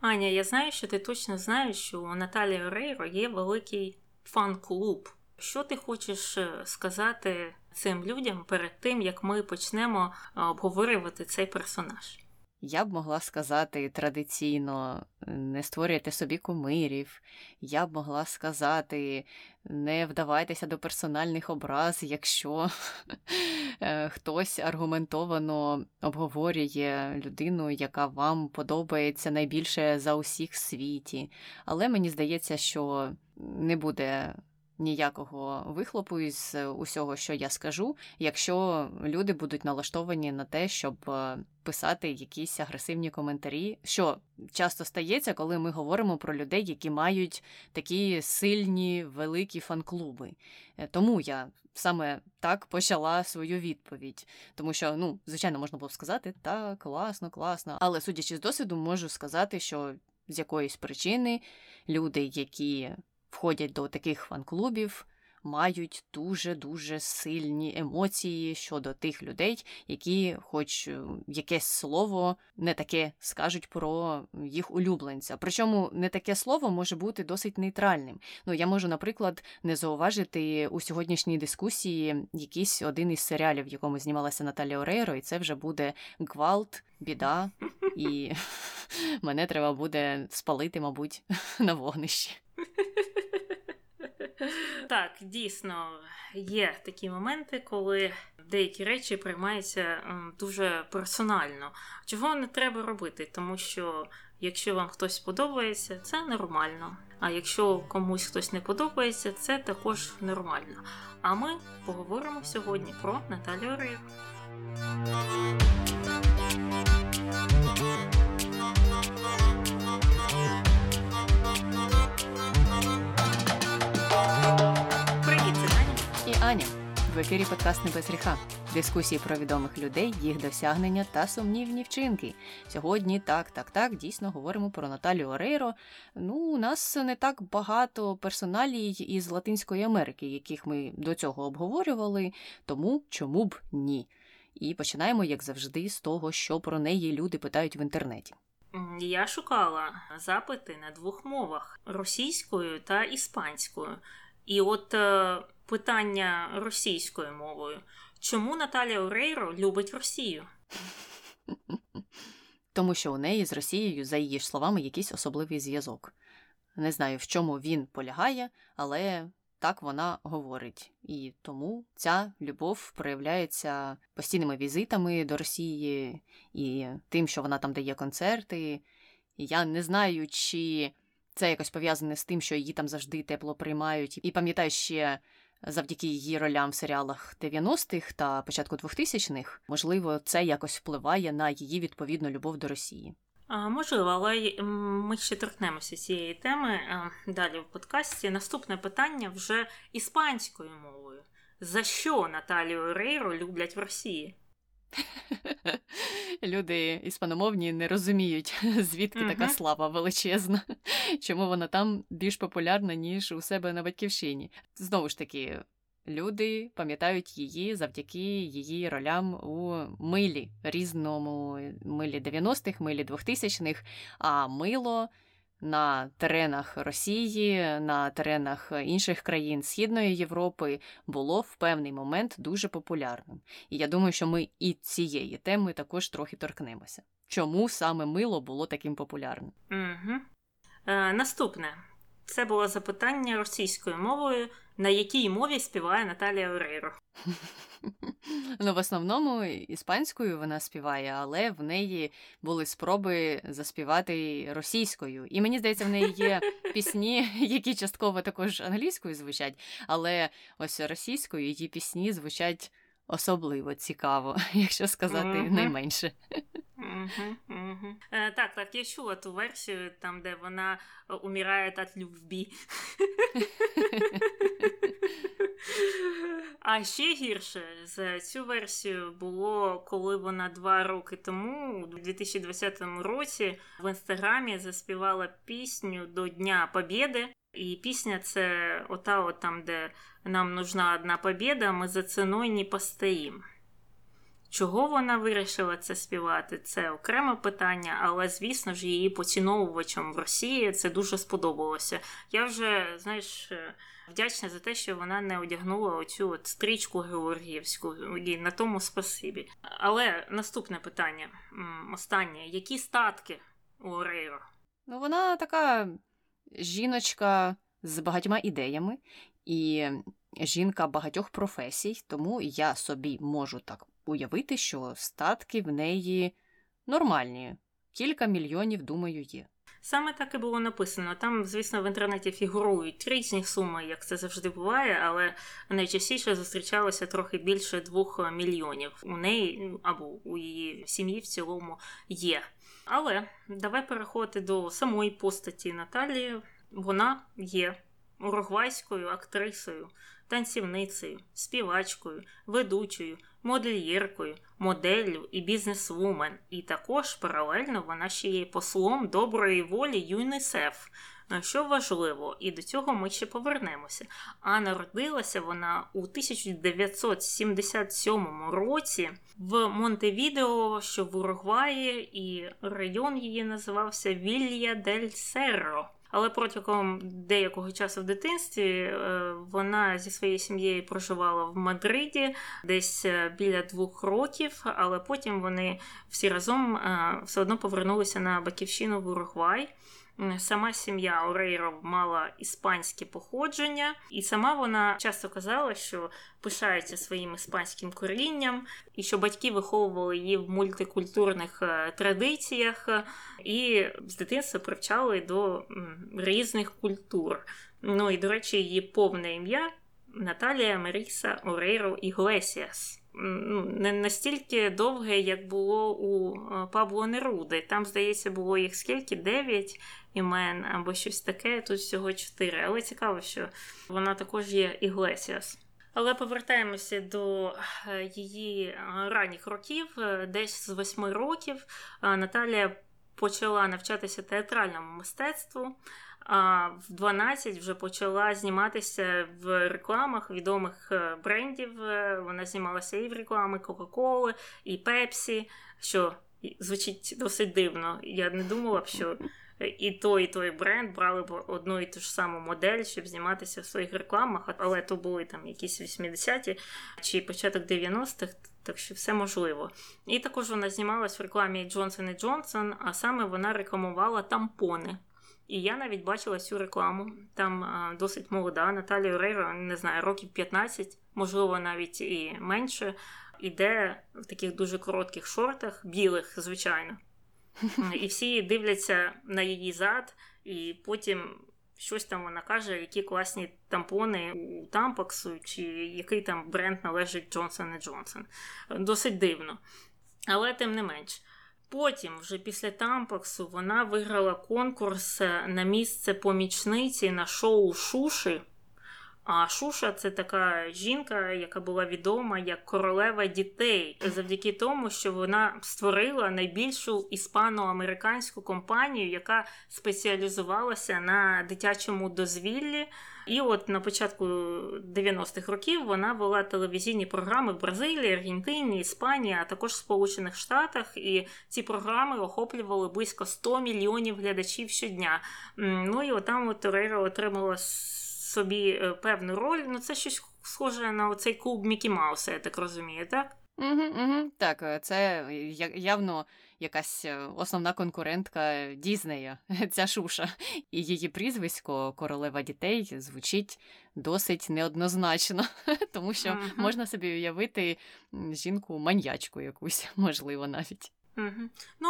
Аня, я знаю, що ти точно знаєш, що у Наталі Орейро є великий фан-клуб. Що ти хочеш е, сказати цим людям перед тим, як ми почнемо е, обговорювати цей персонаж? Я б могла сказати традиційно не створюйте собі кумирів. Я б могла сказати не вдавайтеся до персональних образ, якщо е, хтось аргументовано обговорює людину, яка вам подобається найбільше за усіх світі. Але мені здається, що не буде ніякого вихлопу із усього, що я скажу, якщо люди будуть налаштовані на те, щоб е, писати якісь агресивні коментарі, що часто стається, коли ми говоримо про людей, які мають такі сильні великі фан-клуби. Е, тому я саме так почала свою відповідь, тому що, ну, звичайно, можна було б сказати, так, класно, класно, але судячи з досвіду, можу сказати, що з якоїсь причини люди, які входять до таких фан-клубів, мають дуже-дуже сильні емоції щодо тих людей, які, хоч е, якесь слово, не таке скажуть про їх улюбленця. Причому не таке слово може бути досить нейтральним. Ну, я можу, наприклад, не зауважити у сьогоднішній дискусії якийсь один із серіалів, в якому знімалася Наталія Орейро, і це вже буде гвалт, біда, і мене треба буде спалити, мабуть, на вогнищі. Так, дійсно є такі моменти, коли деякі речі приймаються дуже персонально. Чого не треба робити, тому що якщо вам хтось подобається, це нормально. А якщо комусь хтось не подобається, це також нормально. А ми поговоримо сьогодні про Наталію Рейв. В ефірі подкаст «Не гріха. Дискусії про відомих людей, їх досягнення та сумнівні вчинки. Сьогодні так, так, так, дійсно говоримо про Наталію Орейро. Ну, у нас не так багато персоналій із Латинської Америки, яких ми до цього обговорювали, тому чому б ні. І починаємо, як завжди, з того, що про неї люди питають в інтернеті. Я шукала запити на двох мовах російською та іспанською. І от е, питання російською мовою. Чому Наталія Орейро любить Росію? Тому що у неї з Росією, за її ж словами, якийсь особливий зв'язок. Не знаю, в чому він полягає, але так вона говорить. І тому ця любов проявляється постійними візитами до Росії і тим, що вона там дає концерти. Я не знаю, чи це якось пов'язане з тим, що її там завжди тепло приймають. І пам'ятаю ще завдяки її ролям в серіалах 90-х та початку 2000-х, можливо, це якось впливає на її відповідну любов до Росії. А, Можливо, але ми ще торкнемося цієї теми далі в подкасті. Наступне питання вже іспанською мовою. За що Наталію Рейро люблять в Росії? Люди іспаномовні не розуміють, звідки така слава величезна, чому вона там більш популярна, ніж у себе на батьківщині. Знову ж таки, люди пам'ятають її завдяки її ролям у милі, різному милі 90-х, милі 2000-х, а мило на теренах Росії, на теренах інших країн Східної Європи було в певний момент дуже популярним. І я думаю, що ми і цієї теми також трохи торкнемося. Чому саме мило було таким популярним? Угу. Е, Наступне це було запитання російською мовою, на якій мові співає Наталія Орейро. Ну, в основному іспанською вона співає, але в неї були спроби заспівати російською. І мені здається, в неї є пісні, які частково також англійською звучать, але ось російською її пісні звучать особливо цікаво, якщо сказати найменше. Е, Так, так, я чула ту версію, там, де вона е, умирає від любві. А ще гірше за цю версію було, коли вона два роки тому, у 2020 році, в інстаграмі заспівала пісню до Дня Побєди. І пісня це ота, от там, де нам нужна одна побіда, ми за ціною не постоїм. Чого вона вирішила це співати? Це окреме питання, але звісно ж, її поціновувачам в Росії це дуже сподобалося. Я вже, знаєш, вдячна за те, що вона не одягнула оцю от стрічку Георгіївську, і на тому спасибі. Але наступне питання, останнє: які статки у Орейро? Ну, вона така жіночка з багатьма ідеями і жінка багатьох професій, тому я собі можу так уявити, що статки в неї нормальні. Кілька мільйонів, думаю, є. Саме так і було написано. Там, звісно, в інтернеті фігурують різні суми, як це завжди буває, але найчастіше зустрічалося трохи більше двох мільйонів. У неї або у її сім'ї в цілому є. Але давай переходити до самої постаті Наталії. Вона є уругвайською актрисою, танцівницею, співачкою, ведучою, модельєркою, моделлю і бізнесвумен. І також паралельно вона ще є послом доброї волі ЮНІСЕФ. Що важливо, і до цього ми ще повернемося. А народилася вона у 1977 році в Монтевідео, що в Уругваї, і район її називався Вілья дель Серро. Але протягом деякого часу в дитинстві е, вона зі своєю сім'єю проживала в Мадриді десь е, біля двох років, але потім вони всі разом е, все одно повернулися на Батьківщину в Уругвай. Сама сім'я Орейро мала іспанське походження, і сама вона часто казала, що пишається своїм іспанським корінням, і що батьки виховували її в мультикультурних е, традиціях, і з дитинства привчали до різних культур. Ну і, до речі, її повне ім'я Наталія Меріса Орейро Іглесіас ну, не настільки довге, як було у е, Пабло Неруди. Там, здається, було їх скільки? Дев'ять імен або щось таке, тут всього чотири. Але цікаво, що вона також є Іглесіас. Але повертаємося до е, її е, ранніх років, десь з восьми років Наталія почала навчатися театральному мистецтву а в 12 вже почала зніматися в рекламах відомих е, брендів. Е, вона знімалася і в реклами Кока-Коли, і Пепсі, що звучить досить дивно. Я не думала б, що і той, і той бренд брали б одну і ту ж саму модель, щоб зніматися в своїх рекламах, але то були там якісь 80-ті чи початок 90-х. Так що все можливо. І також вона знімалась в рекламі Johnson Johnson, а саме вона рекламувала тампони. І я навіть бачила цю рекламу. Там а, досить молода Наталія Орейро, не знаю, років 15, можливо, навіть і менше. Іде в таких дуже коротких шортах, білих, звичайно. І всі дивляться на її зад, і потім щось там вона каже, які класні тампони у Тампаксу, чи який там бренд належить Johnson Johnson. Досить дивно. Але тим не менш. Потім, вже після Тампаксу, вона виграла конкурс е, на місце помічниці на шоу Шуші. А Шуша це така жінка, яка була відома як королева дітей, завдяки тому, що вона створила найбільшу іспано-американську компанію, яка спеціалізувалася на дитячому дозвіллі. І от на початку 90-х років вона вела телевізійні програми в Бразилії, Аргентині, Іспанії, а також в Сполучених Штатах. І ці програми охоплювали близько 100 мільйонів глядачів щодня. Ну і отам от Торейра отримала собі е, певну роль. Ну це щось схоже на оцей клуб Мікі Мауса, я так розумію, так? Угу, угу. Так, е, це явно якась е, основна конкурентка Дізнея, ця шуша. І її прізвисько королева дітей звучить досить неоднозначно, тому що uh можна собі уявити жінку маньячку якусь, можливо, навіть. uh Ну,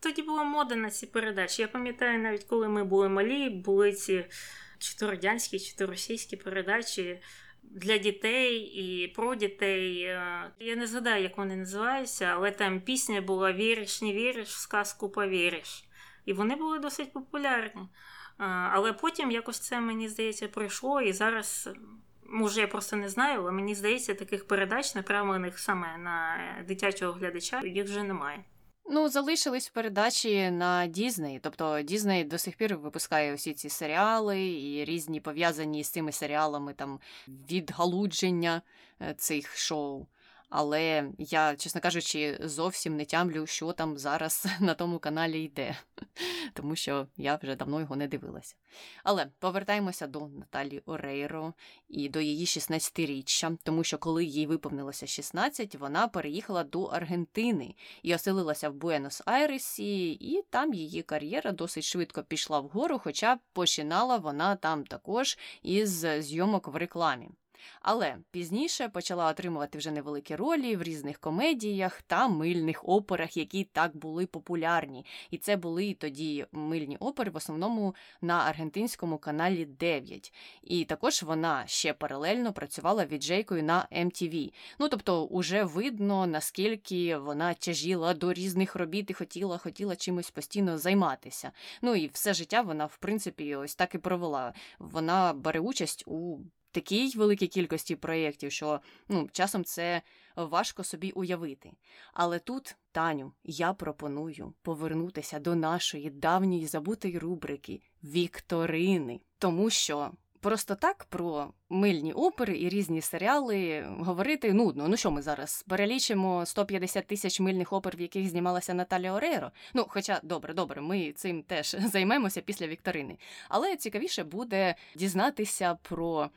тоді була мода на ці передачі. Я пам'ятаю, навіть коли ми були малі, були ці чи то радянські, чи то російські передачі для дітей і про дітей. Е, я не згадаю, як вони називаються, але там пісня була Віриш, не віриш, в сказку повіриш. І вони були досить популярні. Е, але потім якось це, мені здається, пройшло, і зараз, може, я просто не знаю, але мені здається, таких передач, направлених саме на дитячого глядача, їх вже немає. Ну, залишились передачі на Дізней. Тобто Дізней до сих пір випускає усі ці серіали і різні пов'язані з цими серіалами там відгалудження е, цих шоу. Але я, чесно кажучи, зовсім не тямлю, що там зараз на тому каналі йде, тому що я вже давно його не дивилася. Але повертаємося до Наталі Орейро і до її 16-річчя, тому що коли їй виповнилося 16, вона переїхала до Аргентини і оселилася в Буенос-Айресі, і там її кар'єра досить швидко пішла вгору, хоча починала вона там також із зйомок в рекламі. Але пізніше почала отримувати вже невеликі ролі в різних комедіях та мильних операх, які так були популярні. І це були тоді мильні опери, в основному на аргентинському каналі 9. І також вона ще паралельно працювала віджейкою на MTV. Ну тобто, уже видно, наскільки вона тяжіла до різних робіт і хотіла, хотіла чимось постійно займатися. Ну і все життя вона, в принципі, ось так і провела. Вона бере участь у такій великій кількості проєктів, що ну, часом це важко собі уявити. Але тут, Таню, я пропоную повернутися до нашої давньої забутої рубрики Вікторини, тому що. Просто так про мильні опери і різні серіали говорити нудно. Ну що ми зараз перелічимо 150 тисяч мильних опер, в яких знімалася Наталя Орейро? Ну, хоча добре, добре, ми цим теж займемося після вікторини. Але цікавіше буде дізнатися про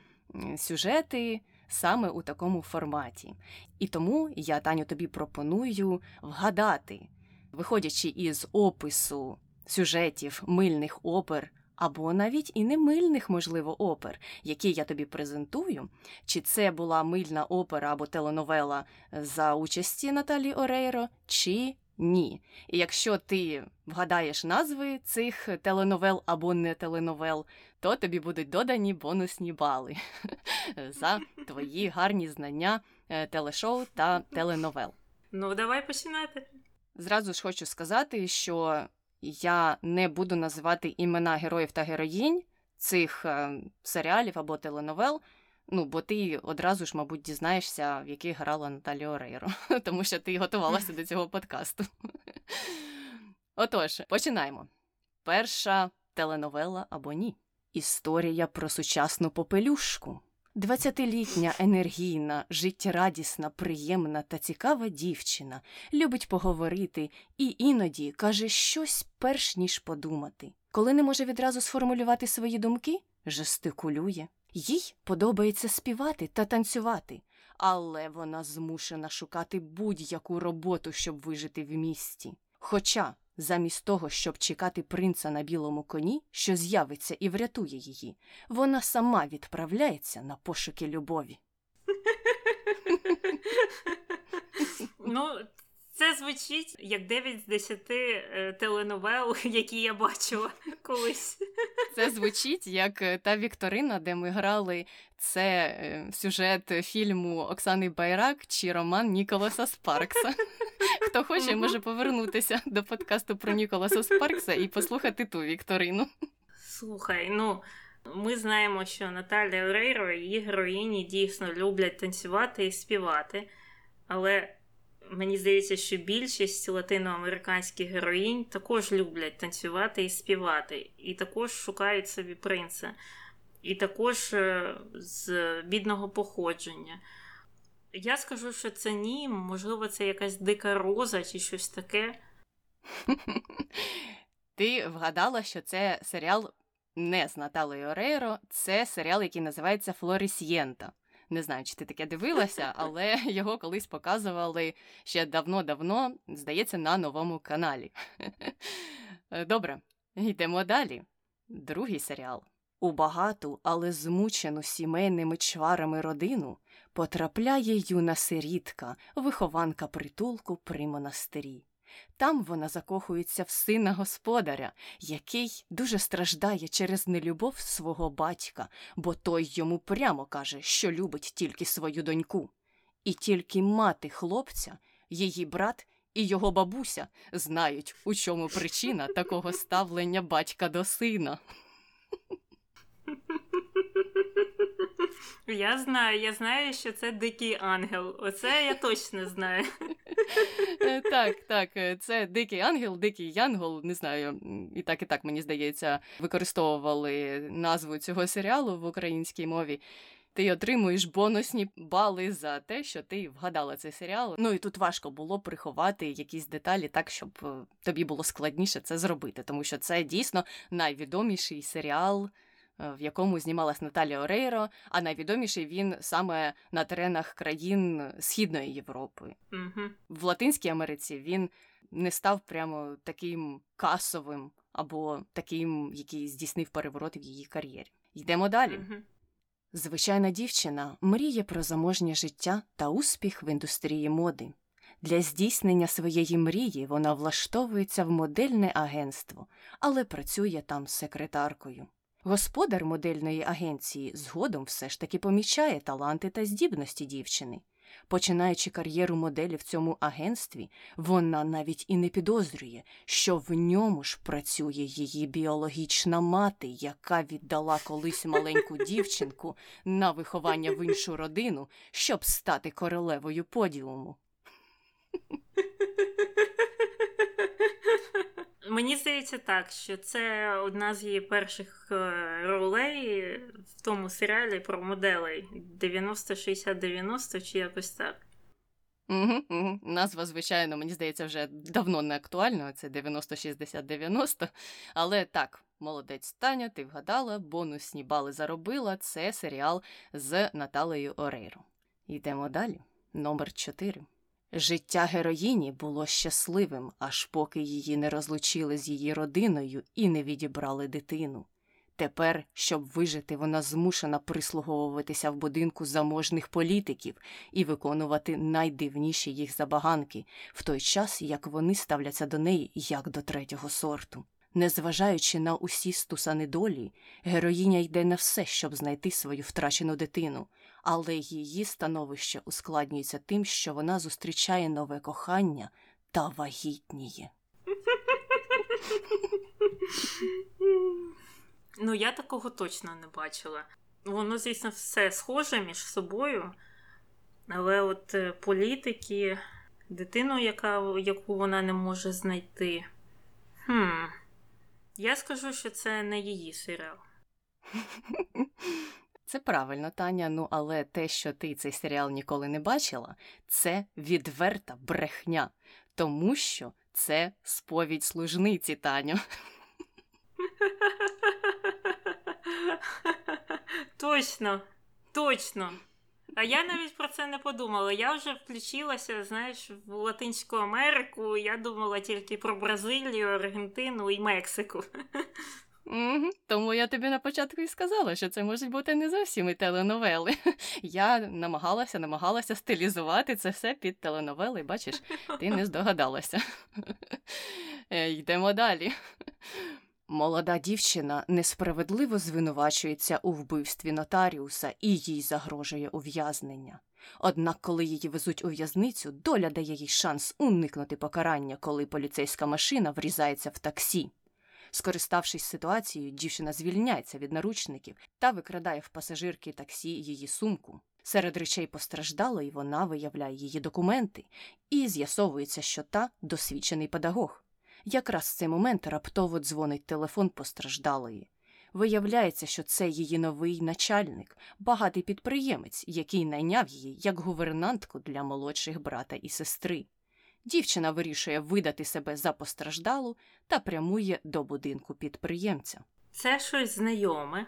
сюжети саме у такому форматі. І тому я, Таню, тобі пропоную вгадати, виходячи із опису сюжетів мильних опер. Або навіть і не мильних, можливо, опер, які я тобі презентую, чи це була мильна опера або теленовела за участі Наталі Орейро, чи ні. І якщо ти вгадаєш назви цих теленовел або не теленовел, то тобі будуть додані бонусні бали за твої гарні знання е, телешоу та теленовел. Ну, давай починати. Зразу ж хочу сказати, що я не буду називати імена героїв та героїнь цих е, серіалів або теленовел. Ну, бо ти одразу ж, мабуть, дізнаєшся, в яких грала Наталі Орейро, тому що ти готувалася до цього подкасту. Отож, починаємо. Перша теленовела або ні. Історія про сучасну попелюшку. Двадцятилітня енергійна, життєрадісна, приємна та цікава дівчина любить поговорити і іноді каже щось перш ніж подумати. Коли не може відразу сформулювати свої думки, жестикулює. Їй подобається співати та танцювати, але вона змушена шукати будь-яку роботу, щоб вижити в місті. Хоча, замість того, щоб чекати принца на білому коні, що з'явиться і врятує її, вона сама відправляється на пошуки любові. Ну, це звучить як 9 з 10 е, теленовел, які я бачила колись. Це звучить як е, та Вікторина, де ми грали це е, сюжет фільму Оксани Байрак чи роман Ніколаса Спаркса. Хто хоче, може повернутися до подкасту про Ніколаса Спаркса і послухати ту Вікторину. Слухай, ну. Ми знаємо, що Наталя Орейро і її героїні дійсно люблять танцювати і співати, але Мені здається, що більшість латиноамериканських героїнь також люблять танцювати і співати, і також шукають собі принца, і також е, з бідного походження. Я скажу, що це ні, можливо, це якась дика роза чи щось таке. Ти вгадала, що це серіал не з Наталою Орейро, це серіал, який називається Флорісієнта. Не знаю, чи ти таке дивилася, але його колись показували ще давно-давно, здається, на новому каналі. Добре, йдемо далі. Другий серіал. У багату, але змучену сімейними чварами родину потрапляє юна сирітка, вихованка притулку при монастирі. Там вона закохується в сина господаря, який дуже страждає через нелюбов свого батька, бо той йому прямо каже, що любить тільки свою доньку. І тільки мати хлопця, її брат і його бабуся знають, у чому причина такого ставлення батька до сина. Я знаю, я знаю, що це дикий ангел. Оце я точно знаю. Е, так, так, е, це дикий ангел, дикий янгол, не знаю, і так, і так, мені здається, використовували назву цього серіалу в українській мові. ти отримуєш бонусні бали за те, що ти вгадала цей серіал. Ну і тут важко було приховати якісь деталі так, щоб е, тобі було складніше це зробити, тому що це дійсно найвідоміший серіал. Е, в якому знімалась Наталія Орейро, а найвідоміший він саме на теренах країн Східної Європи. Угу. В Латинській Америці він не став прямо таким касовим або таким, який здійснив переворот в її кар'єрі. Йдемо далі. Угу. Звичайна дівчина мріє про заможнє життя та успіх в індустрії моди. Для здійснення своєї мрії вона влаштовується в модельне агентство, але працює там секретаркою. Господар модельної агенції згодом все ж таки помічає таланти та здібності дівчини. Починаючи кар'єру моделі в цьому агентстві, вона навіть і не підозрює, що в ньому ж працює її біологічна мати, яка віддала колись маленьку дівчинку на виховання в іншу родину, щоб стати королевою подіуму. Мені здається так, що це одна з її перших е, ролей в тому серіалі про моделей 90-60-90 чи якось так. Угу, угу. Назва, звичайно, мені здається, вже давно не актуальна, це 90-60-90. Але так, молодець Таня, ти вгадала, бонусні бали заробила. Це серіал з Наталею Орейро. Йдемо далі. Номер 4. Життя героїні було щасливим, аж поки її не розлучили з її родиною і не відібрали дитину. Тепер, щоб вижити, вона змушена прислуговуватися в будинку заможних політиків і виконувати найдивніші їх забаганки, в той час як вони ставляться до неї як до третього сорту. Незважаючи на усі стусани долі, героїня йде на все, щоб знайти свою втрачену дитину, але її становище ускладнюється тим, що вона зустрічає нове кохання та вагітніє. Ну, я такого точно не бачила. Воно, звісно, все схоже між собою, але от е, політики, дитину, яка, яку вона не може знайти. Хм. Я скажу, що це не її серіал. Це правильно, Таня. Ну але те, що ти цей серіал ніколи не бачила, це відверта брехня, тому що це сповідь служниці, Таню. Точно, точно. А я навіть про це не подумала. Я вже включилася, знаєш, в Латинську Америку. Я думала тільки про Бразилію, Аргентину і Мексику. Угу. Тому я тобі на початку і сказала, що це можуть бути не зовсім і теленовели. Я намагалася, намагалася стилізувати це все під теленовели, бачиш, ти не здогадалася. Е, йдемо далі. Молода дівчина несправедливо звинувачується у вбивстві нотаріуса і їй загрожує ув'язнення. Однак, коли її везуть у в'язницю, доля дає їй шанс уникнути покарання, коли поліцейська машина врізається в таксі. Скориставшись ситуацією, дівчина звільняється від наручників та викрадає в пасажирки таксі її сумку. Серед речей постраждалої вона виявляє її документи, і з'ясовується, що та досвідчений педагог. Якраз в цей момент раптово дзвонить телефон постраждалої. Виявляється, що це її новий начальник, багатий підприємець, який найняв її як гувернантку для молодших брата і сестри. Дівчина вирішує видати себе за постраждалу та прямує до будинку підприємця. Це щось знайоме,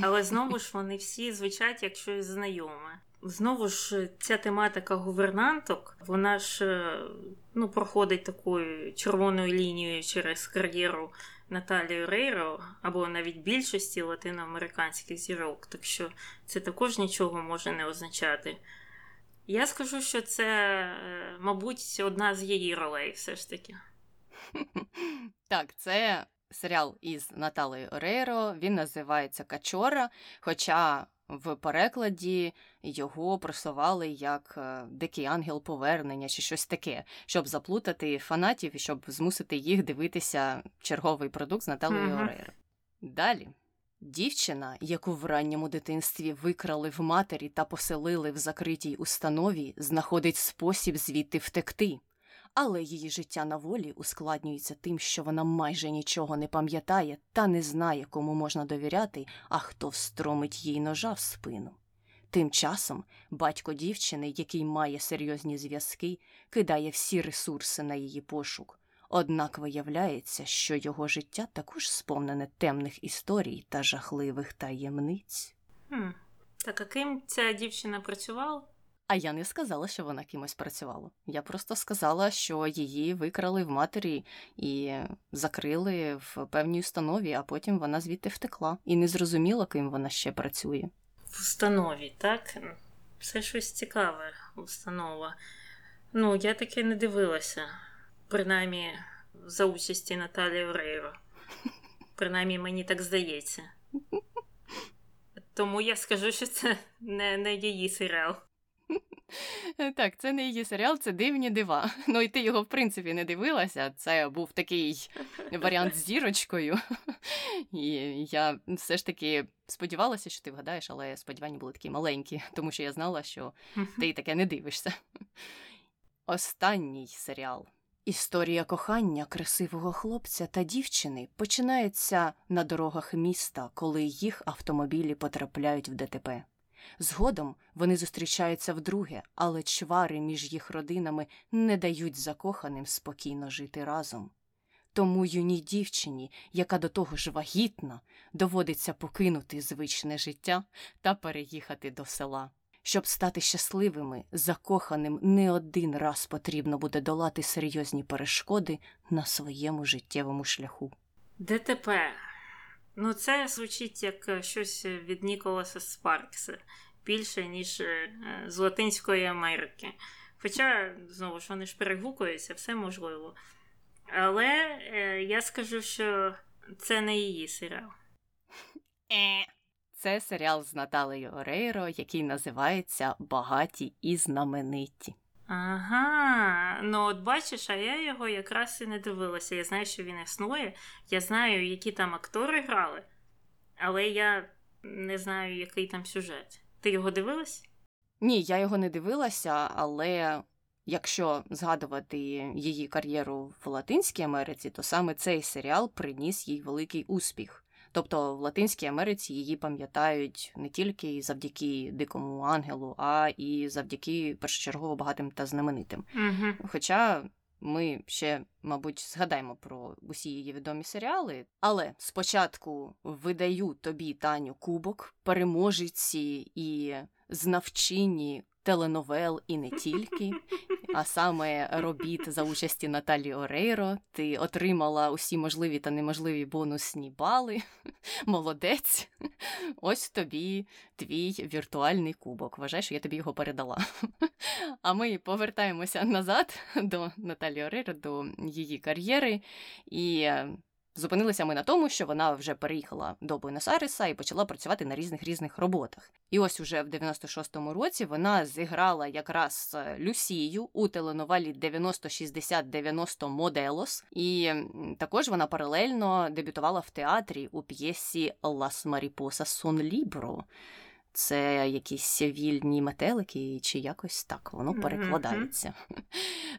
але знову ж вони всі звучать як щось знайоме. Знову ж ця тематика гувернанток, вона ж е, ну, проходить такою червоною лінією через кар'єру Наталії Рейро або навіть більшості латиноамериканських зірок, так що це також нічого може не означати. Я скажу, що це, е, мабуть, одна з її ролей, все ж таки. Так, це серіал із Наталею Орейро. Він називається Качора. Хоча в перекладі його просували як е, Дикий ангел повернення чи щось таке, щоб заплутати фанатів і щоб змусити їх дивитися черговий продукт з Наталею Мгм. Орейро. Далі. Дівчина, яку в ранньому дитинстві викрали в матері та поселили в закритій установі, знаходить спосіб звідти втекти. Але її життя на волі ускладнюється тим, що вона майже нічого не пам'ятає та не знає, кому можна довіряти, а хто встромить їй ножа в спину. Тим часом батько дівчини, який має серйозні зв'язки, кидає всі ресурси на її пошук. Однак виявляється, що його життя також сповнене темних історій та жахливих таємниць. Хм. Так, а ким ця дівчина працювала? А я не сказала, що вона кимось працювала. Я просто сказала, що її викрали в матері і закрили в певній установі, а потім вона звідти втекла і не зрозуміла, ким вона ще працює. В установі, так? Це щось цікаве, установа. Ну, я таки не дивилася, принаймні за участі Наталі Орейро. Принаймні, мені так здається. Тому я скажу, що це не, не її серіал. Так, це не її серіал, це дивні дива. Ну і ти його, в принципі, не дивилася. Це був такий варіант з зірочкою. І я все ж таки сподівалася, що ти вгадаєш, але сподівання були такі маленькі, тому що я знала, що ти таке не дивишся. Останній серіал. Історія кохання красивого хлопця та дівчини починається на дорогах міста, коли їх автомобілі потрапляють в ДТП. Згодом вони зустрічаються вдруге, але чвари між їх родинами не дають закоханим спокійно жити разом. Тому юній дівчині, яка до того ж вагітна, доводиться покинути звичне життя та переїхати до села. Щоб стати щасливими, закоханим не один раз потрібно буде долати серйозні перешкоди на своєму життєвому шляху. ДТП. Ну, це звучить як щось від Ніколаса Спаркса більше, ніж з Латинської Америки. Хоча, знову ж вони ж перегукуються, все можливо. Але е, я скажу, що це не її серіал. Е. Це серіал з Наталею Орейро, який називається Багаті і знамениті. Ага, ну от бачиш, а я його якраз і не дивилася. Я знаю, що він існує, я знаю, які там актори грали, але я не знаю, який там сюжет. Ти його дивилась? Ні, я його не дивилася, але якщо згадувати її кар'єру в Латинській Америці, то саме цей серіал приніс їй великий успіх. Тобто в Латинській Америці її пам'ятають не тільки завдяки дикому ангелу, а і завдяки першочергово багатим та знаменитим. Угу. Хоча ми ще, мабуть, згадаємо про усі її відомі серіали. Але спочатку видаю тобі, Таню, кубок, переможеці і знавчині теленовел і не тільки, а саме робіт за участі Наталі Орейро. Ти отримала усі можливі та неможливі бонусні бали. Молодець. Ось тобі твій віртуальний кубок. Вважай, що я тобі його передала. А ми повертаємося назад до Наталі Орейро, до її кар'єри. І Зупинилися ми на тому, що вона вже переїхала до Буенос-Айреса і почала працювати на різних різних роботах. І ось уже в 96-му році вона зіграла якраз Люсію у теленовалі 90-60-90 Моделос, і також вона паралельно дебютувала в театрі у п'єсі Лас Маріпоса Сон Лібро. Це якісь вільні метелики, чи якось так воно перекладається.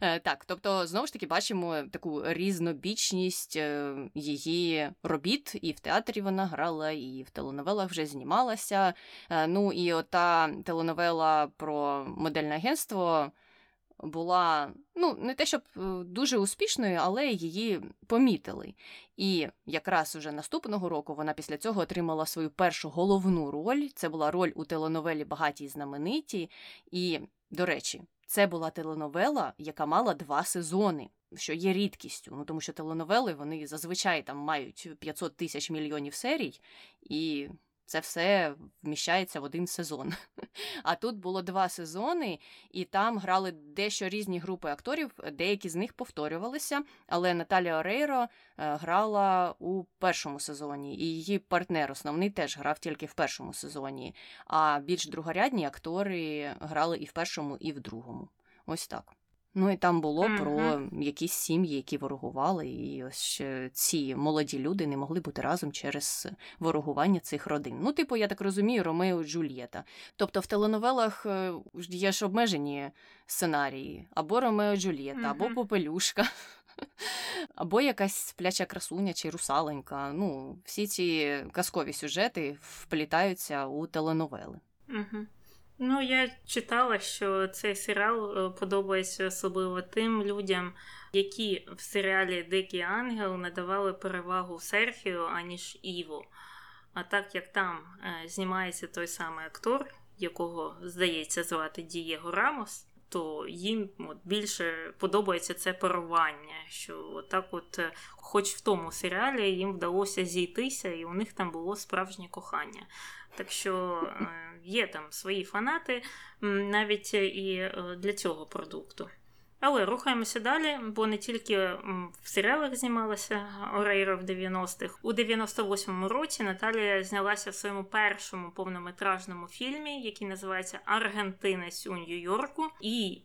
Mm-hmm. Так, тобто, знову ж таки, бачимо таку різнобічність е, її робіт, і в театрі вона грала, і в теленовелах вже знімалася. Е, ну і ота теленовела про модельне агентство була ну, не те, щоб е, дуже успішною, але її помітили. І якраз уже наступного року вона після цього отримала свою першу головну роль. Це була роль у теленовелі Багаті і знамениті. І, до речі, це була теленовела, яка мала два сезони. Що є рідкістю, ну тому що теленовели вони зазвичай там мають 500 тисяч мільйонів серій, і це все вміщається в один сезон. А тут було два сезони, і там грали дещо різні групи акторів, деякі з них повторювалися. Але Наталія Орейро е, грала у першому сезоні, і її партнер основний теж грав тільки в першому сезоні. А більш другорядні актори грали і в першому, і в другому. Ось так. Ну і там було mm-hmm. про якісь сім'ї, які ворогували, і ось ці молоді люди не могли бути разом через ворогування цих родин. Ну, типу, я так розумію, Ромео і Джульєта. Тобто в теленовелах е, є ж обмежені сценарії або Ромео і Джульєта, mm-hmm. або Попелюшка. Або якась спляча красуня чи русаленька. Ну, всі ці казкові сюжети вплітаються у теленовели. Угу. Ну, я читала, що цей серіал е, подобається особливо тим людям, які в серіалі Дикий Ангел надавали перевагу Серфію, аніж Іву. А так як там е, знімається той самий актор, якого здається звати Дієго Рамос, то їм от, більше подобається це парування. Що отак, от, е, хоч в тому серіалі їм вдалося зійтися, і у них там було справжнє кохання. Так що є там свої фанати навіть і для цього продукту. Але рухаємося далі, бо не тільки в серіалах знімалася Орейра в 90-х. У 98-му році Наталія знялася в своєму першому повнометражному фільмі, який називається Аргентинець у Нью-Йорку. І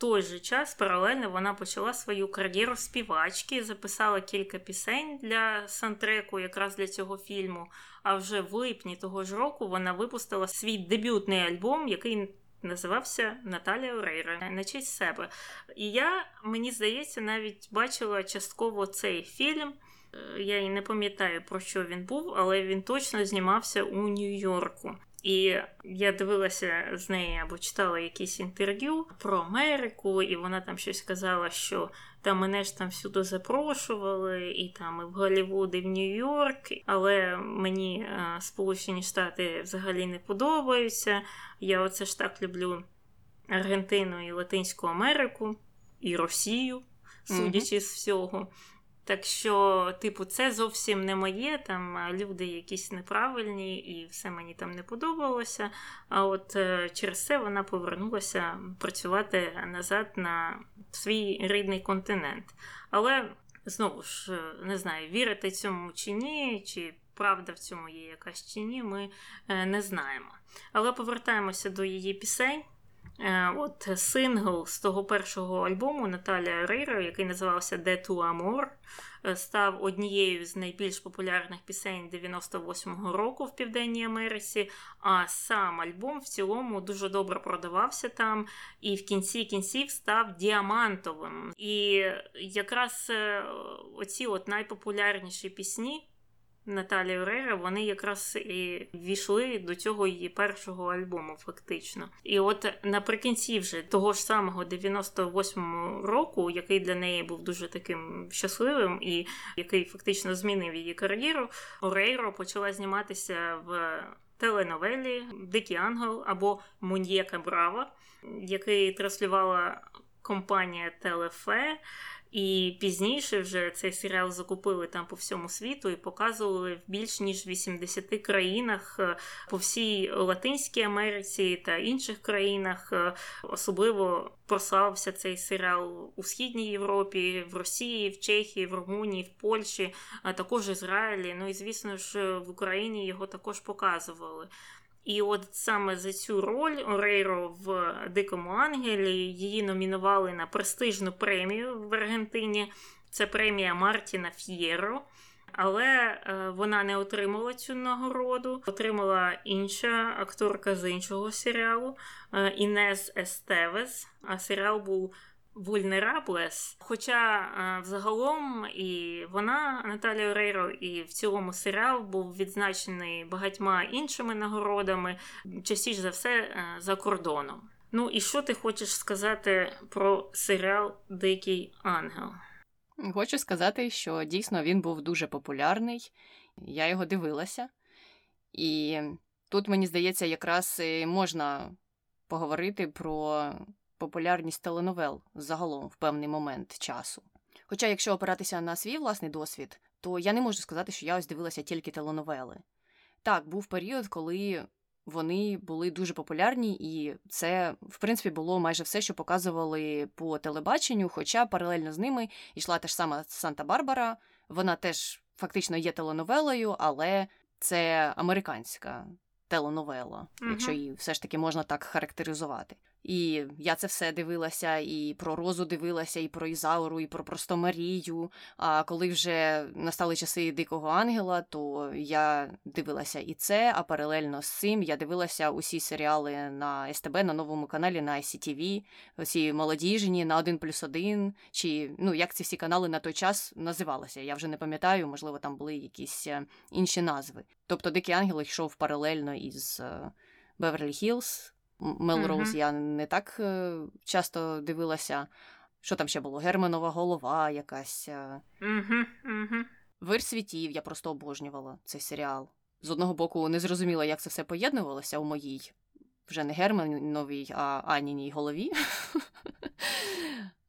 той же час паралельно вона почала свою кар'єру співачки, записала кілька пісень для сантреку, якраз для цього фільму. А вже в липні того ж року вона випустила свій дебютний альбом, який називався Наталія Орейра на честь себе. І я, мені здається, навіть бачила частково цей фільм. Е, я і не пам'ятаю, про що він був, але він точно знімався у Нью-Йорку. І я дивилася з неї або читала якісь інтерв'ю про Америку, і вона там щось казала, що та мене ж там всюди запрошували, і там і в Голлівуд, і в Нью-Йорк, але мені а, е, Сполучені Штати взагалі не подобаються. Я оце ж так люблю Аргентину і Латинську Америку, і Росію, судячи mm-hmm. з всього. Так що, типу, це зовсім не моє. Там люди якісь неправильні, і все мені там не подобалося. А от е, через це вона повернулася працювати назад на свій рідний континент. Але знову ж е, не знаю, вірити цьому чи ні, чи правда в цьому є якась чи ні, ми е, не знаємо. Але повертаємося до її пісень. От сингл з того першого альбому Наталія Рейра, який називався «De tu amor», е, став однією з найбільш популярних пісень 98-го року в Південній Америці. А сам альбом в цілому дуже добре продавався там і в кінці кінців став діамантовим. І якраз е, оці от найпопулярніші пісні. Наталі Орера, вони якраз і війшли до цього її першого альбому, фактично. І от наприкінці вже того ж самого 98-го року, який для неї був дуже таким щасливим, і який фактично змінив її кар'єру, Орейро почала зніматися в теленовелі Дикий Ангел або Муньєка Брава, який транслювала компанія Телефе. І пізніше вже цей серіал закупили там по всьому світу і показували в більш ніж 80 країнах е, по всій Латинській Америці та інших країнах. Е, особливо прославився цей серіал у Східній Європі, в Росії, в Чехії, в Румунії, в Польщі, а також Ізраїлі. Ну і звісно ж в Україні його також показували. І от саме за цю роль Орейро в Дикому Ангелі її номінували на престижну премію в Аргентині. Це премія Мартіна Ф'єро. Але е, вона не отримала цю нагороду. Отримала інша акторка з іншого серіалу е, Інес Естевес. А серіал був Вульнераблес. Хоча е, взагалом і вона, Наталія Орейро, і в цілому серіал був відзначений багатьма іншими нагородами, частіше за все е, за кордоном. Ну і що ти хочеш сказати про серіал Дикий Ангел? Хочу сказати, що дійсно він був дуже популярний. Я його дивилася, і тут мені здається, якраз можна поговорити про популярність теленовел загалом в певний момент часу. Хоча, якщо опиратися на свій власний досвід, то я не можу сказати, що я ось дивилася тільки теленовели. Так, був період, коли вони були дуже популярні, і це, в принципі, було майже все, що показували по телебаченню. Хоча паралельно з ними йшла та ж сама Санта-Барбара, вона теж фактично є теленовелою, але це американська теленовела, uh якщо її все ж таки можна так характеризувати. І я це все дивилася, і про Розу дивилася, і про Ізауру, і про Просто Марію. А коли вже настали часи Дикого Ангела, то я дивилася і це, а паралельно з цим я дивилася усі серіали на СТБ на новому каналі на ICTV, усі молодіжні на 1 плюс 1, чи ну як ці всі канали на той час називалися. Я вже не пам'ятаю, можливо, там були якісь е, інші назви. Тобто Дикий Ангел йшов паралельно із Беверлі Хілз Мелроуз uh-huh. я не так е, часто дивилася. Що там ще було? Германова голова якась. Uh-huh. Uh-huh. Вир світів я просто обожнювала цей серіал. З одного боку, не зрозуміла, як це все поєднувалося у моїй вже не Германовій, а Аніній голові.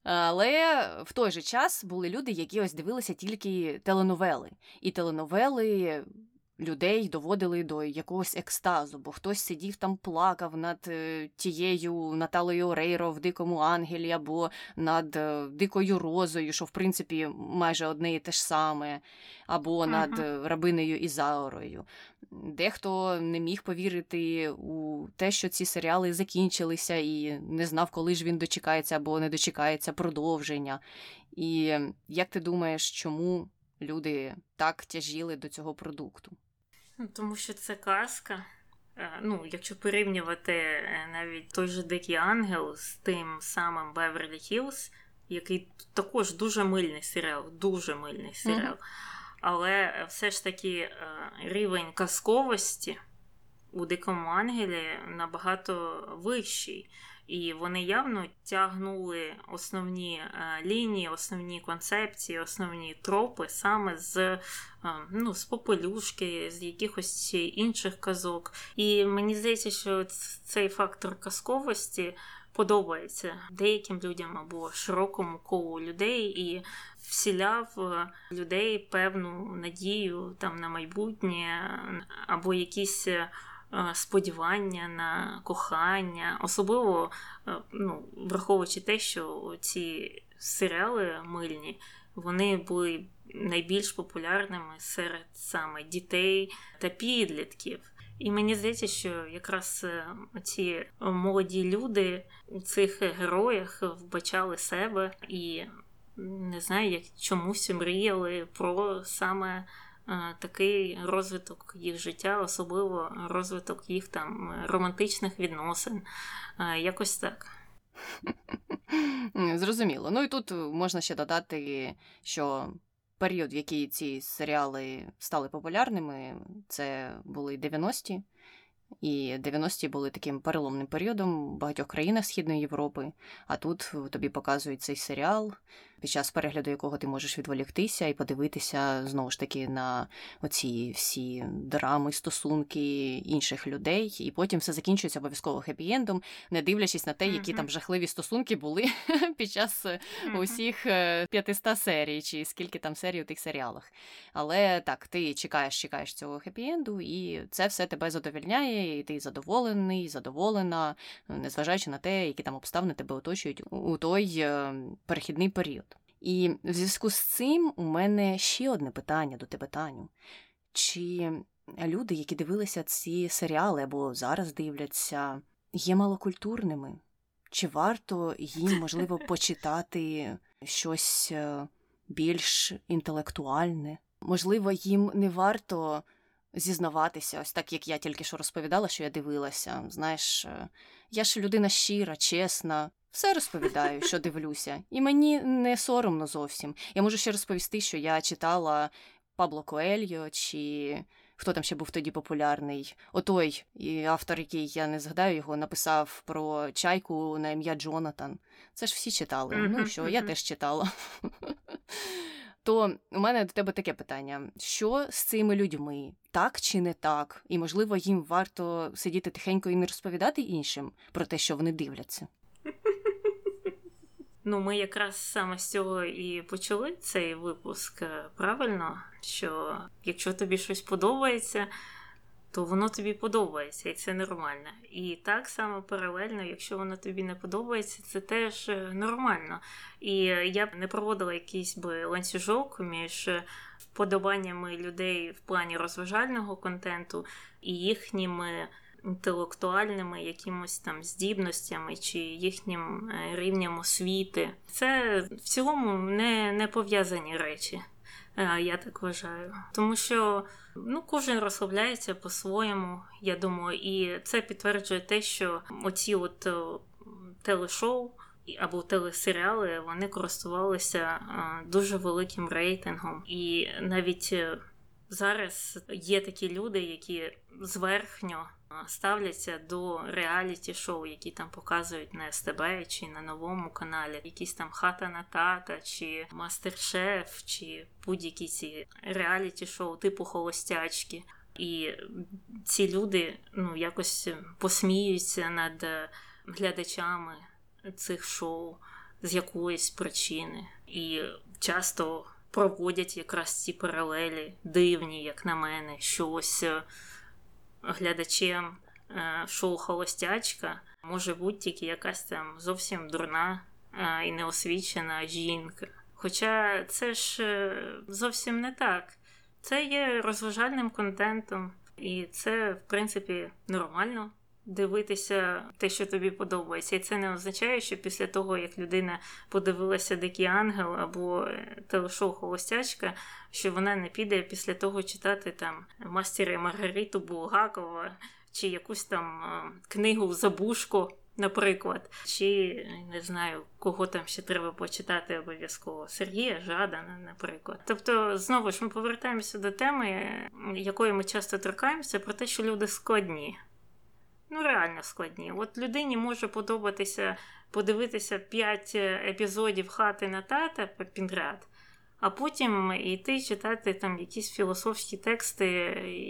Але в той же час були люди, які ось дивилися тільки теленовели. І теленовели людей доводили до якогось екстазу, бо хтось сидів там, плакав над е, тією Наталею Рейро в Дикому Ангелі або над е, Дикою Розою, що в принципі майже одне і те ж саме, або над uh-huh. рабинею Ізаурою. Дехто не міг повірити у те, що ці серіали закінчилися, і не знав, коли ж він дочекається або не дочекається продовження. І як ти думаєш, чому люди так тяжіли до цього продукту? Ну, тому що це казка. Е, ну, Якщо порівнювати е, навіть той же Дикий Ангел з тим самим Беверлі Хілз, який також дуже мильний серіал, дуже мильний серіал. Mm-hmm. Але все ж таки е, рівень казковості у Дикому Ангелі набагато вищий. І вони явно тягнули основні е, лінії, основні концепції, основні тропи саме з е, ну, з попелюшки, з якихось інших казок. І мені здається, що цей фактор казковості подобається деяким людям або широкому колу людей і всіляв е, людей певну надію там на майбутнє або якісь. Е, сподівання на кохання, особливо е, ну, враховуючи те, що ці серіали мильні вони були найбільш популярними серед саме дітей та підлітків. І мені здається, що якраз е, ці молоді люди у цих героях вбачали себе і не знаю, як чомусь мріяли про саме такий розвиток їх життя, особливо розвиток їх там романтичних відносин. Якось так. Зрозуміло. Ну і тут можна ще додати, що період, в який ці серіали стали популярними, це були 90-ті. І 90-ті були таким переломним періодом в багатьох країнах Східної Європи. А тут тобі показують цей серіал, під час перегляду якого ти можеш відволіктися і подивитися знову ж таки на оці всі драми, стосунки інших людей, і потім все закінчується обов'язково хеппі-ендом, не дивлячись на те, які mm-hmm. там жахливі стосунки були під час mm-hmm. усіх 500 е, серій, чи скільки там серій у тих серіалах. Але так, ти чекаєш, чекаєш цього хеппі-енду, і це все тебе задовільняє, і ти задоволений, задоволена, незважаючи на те, які там обставини тебе оточують у той е, перехідний період. І в зв'язку з цим у мене ще одне питання до тебе, Таню. Чи люди, які дивилися ці серіали або зараз дивляться, є малокультурними? Чи варто їм, можливо, почитати щось е, більш інтелектуальне? Можливо, їм не варто зізнаватися, ось так як я тільки що розповідала, що я дивилася. Знаєш, е, я ж людина щира, чесна, все розповідаю, що дивлюся, і мені не соромно зовсім. Я можу ще розповісти, що я читала Пабло Коельо, чи хто там ще був тоді популярний. Отой і автор, який я не згадаю його, написав про чайку на ім'я Джонатан. Це ж всі читали. Ну що, я теж читала. То у мене до тебе таке питання: що з цими людьми, так чи не так? І можливо їм варто сидіти тихенько і не розповідати іншим про те, що вони дивляться. Ну, ми якраз саме з цього і почали цей випуск е, правильно, що якщо тобі щось подобається, то воно тобі подобається, і це нормально. І так само паралельно, якщо воно тобі не подобається, це теж е, нормально. І я б не проводила якийсь би ланцюжок між вподобаннями людей в плані розважального контенту і їхніми інтелектуальними якимось там здібностями чи їхнім е, рівнем освіти. Це в цілому не, не пов'язані речі. Е, я так вважаю, тому що ну кожен розслабляється по-своєму, я думаю, і це підтверджує те, що оці от е, телешоу або телесеріали вони користувалися дуже великим рейтингом, і навіть зараз є такі люди, які зверхньо ставляться до реаліті шоу, які там показують на СТБ чи на новому каналі, якісь там хата на тата, чи мастер-шеф, чи будь-які ці реаліті шоу типу холостячки. І ці люди ну, якось посміються над глядачами цих шоу з якоїсь причини. І часто проводять якраз ці паралелі, дивні, як на мене, що ось е, глядачем е, шоу Холостячка може бути тільки якась там зовсім дурна е, і неосвічена жінка. Хоча це ж зовсім не так. Це є розважальним контентом, і це, в принципі, нормально дивитися те, що тобі подобається. І це не означає, що після того, як людина подивилася Дикий ангел або е, телешоу Холостячка, що вона не піде після того читати там мастера Маргариту Булгакова чи якусь там е, книгу Забушко. Наприклад, чи не знаю, кого там ще треба почитати обов'язково Сергія Жадана, наприклад. Тобто, знову ж ми повертаємося до теми, якої ми часто торкаємося, про те, що люди складні ну реально складні. От людині може подобатися подивитися 5 е, епізодів хати на тата підряд, а потім йти читати там якісь філософські тексти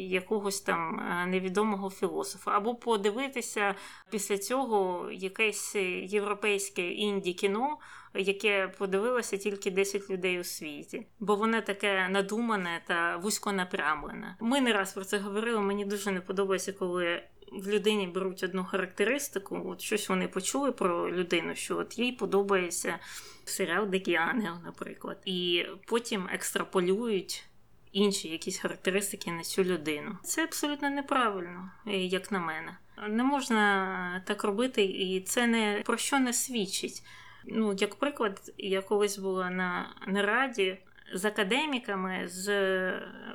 якогось там е, невідомого філософа, або подивитися після цього якесь європейське інді кіно. Яке подивилося тільки 10 людей у світі, бо воно таке надумане та вузьконапрямлене. Ми не раз про це говорили. Мені дуже не подобається, коли в людині беруть одну характеристику, от щось вони почули про людину, що от їй подобається серіал Дикий Ангел, наприклад, і потім екстраполюють. Інші якісь характеристики на цю людину. Це абсолютно неправильно, як на мене. Не можна так робити, і це не про що не свідчить. Ну, як приклад, я колись була на нараді з академіками з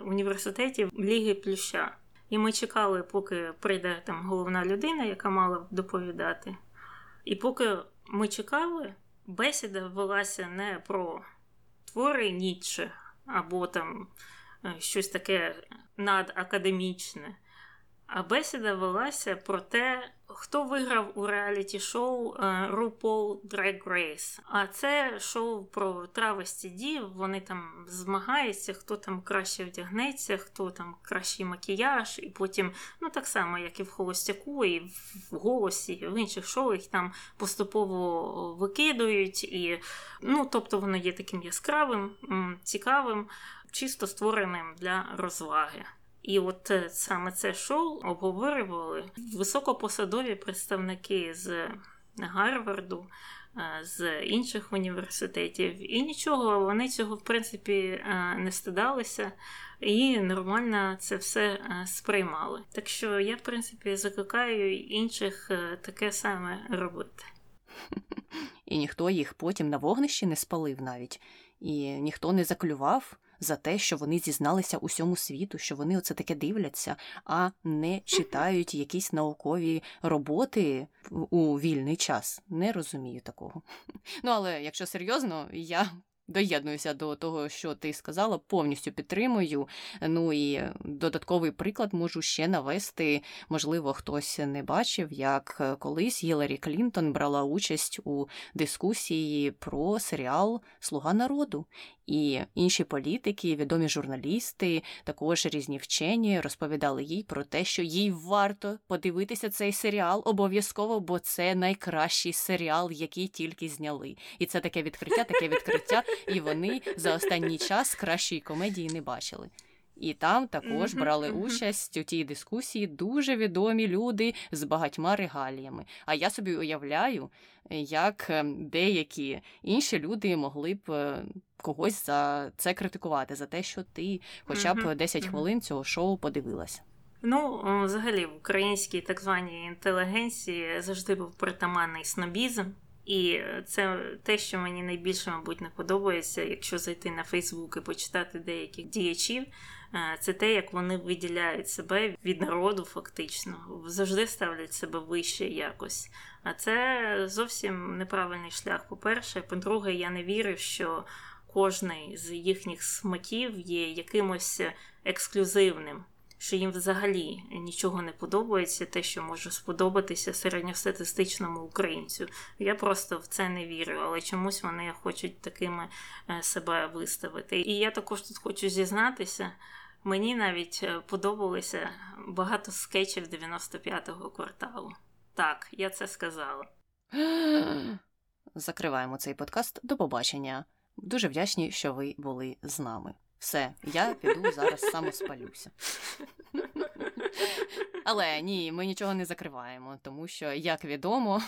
університетів Ліги Плюща. І ми чекали, поки прийде там головна людина, яка мала доповідати. І поки ми чекали, бесіда велася не про твори Ніцше або там е, щось таке надакадемічне, а бесіда велася про те, хто виграв у реаліті шоу е, RuPaul Drag Race. А це шоу про травості дів. Вони там змагаються, хто там краще вдягнеться, хто там кращий макіяж, і потім, ну так само, як і в Холостяку, і в голосі, і в інших шоу їх там поступово викидують. І, ну, Тобто воно є таким яскравим, цікавим, чисто створеним для розваги. І от е, саме це шоу обговорювали високопосадові представники з Гарварду, е, з інших університетів, і нічого, вони цього в принципі е, не стидалися і нормально це все сприймали. Так що я, в принципі, закликаю інших таке саме робити. І ніхто їх потім на вогнищі не спалив навіть, і ніхто не заклював за те, що вони зізналися усьому світу, що вони оце таке дивляться, а не читають якісь наукові роботи у вільний час. Не розумію такого. Ну але якщо серйозно, я Доєднуюся до того, що ти сказала, повністю підтримую. Ну і додатковий приклад можу ще навести. Можливо, хтось не бачив, як колись Гіларі Клінтон брала участь у дискусії про серіал Слуга народу. І інші політики, відомі журналісти, також різні вчені розповідали їй про те, що їй варто подивитися цей серіал обов'язково, бо це найкращий серіал, який тільки зняли. І це таке відкриття, таке відкриття і вони за останній час кращої комедії не бачили. І там також брали участь у тій дискусії дуже відомі люди з багатьма регаліями. А я собі уявляю, як ем, деякі інші люди могли б е, когось за це критикувати, за те, що ти хоча б 10 хвилин цього шоу подивилася. Ну, взагалі, в українській так званій інтелігенції завжди був притаманний снобізм. І це те, що мені найбільше, мабуть, не подобається, якщо зайти на Фейсбук і почитати деяких діячів, е, це те, як вони виділяють себе від народу, фактично, завжди ставлять себе вище якось. А це зовсім неправильний шлях. По-перше, по-друге, я не вірю, що кожний з їхніх смаків є якимось ексклюзивним. Що їм взагалі нічого не подобається, те, що може сподобатися середньостатистичному українцю. Я просто в це не вірю, але чомусь вони хочуть такими е, себе виставити. І я також тут хочу зізнатися. Мені навіть е, подобалося багато скетчів 95-го кварталу. Так, я це сказала. Закриваємо цей подкаст. До побачення. Дуже вдячні, що ви були з нами. Все, я піду зараз самоспалюся. Але ні, ми нічого не закриваємо, тому що, як відомо,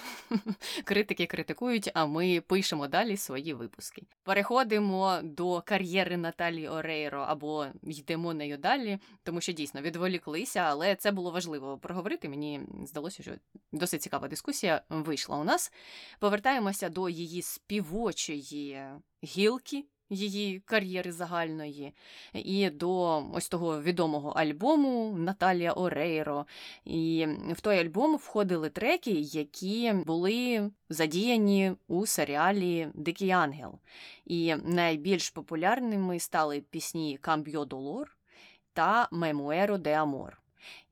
критики критикують, а ми пишемо далі свої випуски. Переходимо до кар'єри Наталі Орейро або йдемо нею далі, тому що дійсно відволіклися, але це було важливо проговорити. Мені здалося, що досить цікава дискусія вийшла у нас. Повертаємося до її співочої гілки її кар'єри загальної, і до ось того відомого альбому Наталія Орейро. І в той альбом входили треки, які були задіяні у серіалі Дикий Ангел. І найбільш популярними стали пісні Камб'йо Долор та Мемуеро де Амор.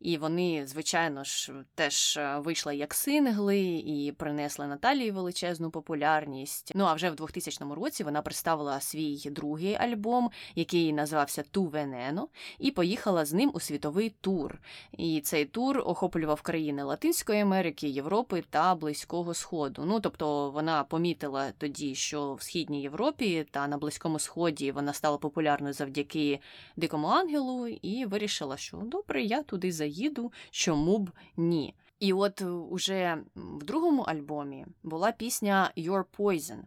І вони, звичайно ж, теж е, вийшли як сингли і принесли Наталії величезну популярність. Ну а вже в 2000 році вона представила свій другий альбом, який називався Ту Венено, і поїхала з ним у світовий тур. І цей тур охоплював країни Латинської Америки, Європи та Близького Сходу. Ну тобто вона помітила тоді, що в східній Європі та на Близькому Сході вона стала популярною завдяки Дикому Ангелу, і вирішила, що добре, я туди заїду заїду, чому б ні. І от е, уже в другому альбомі була пісня Your Poison,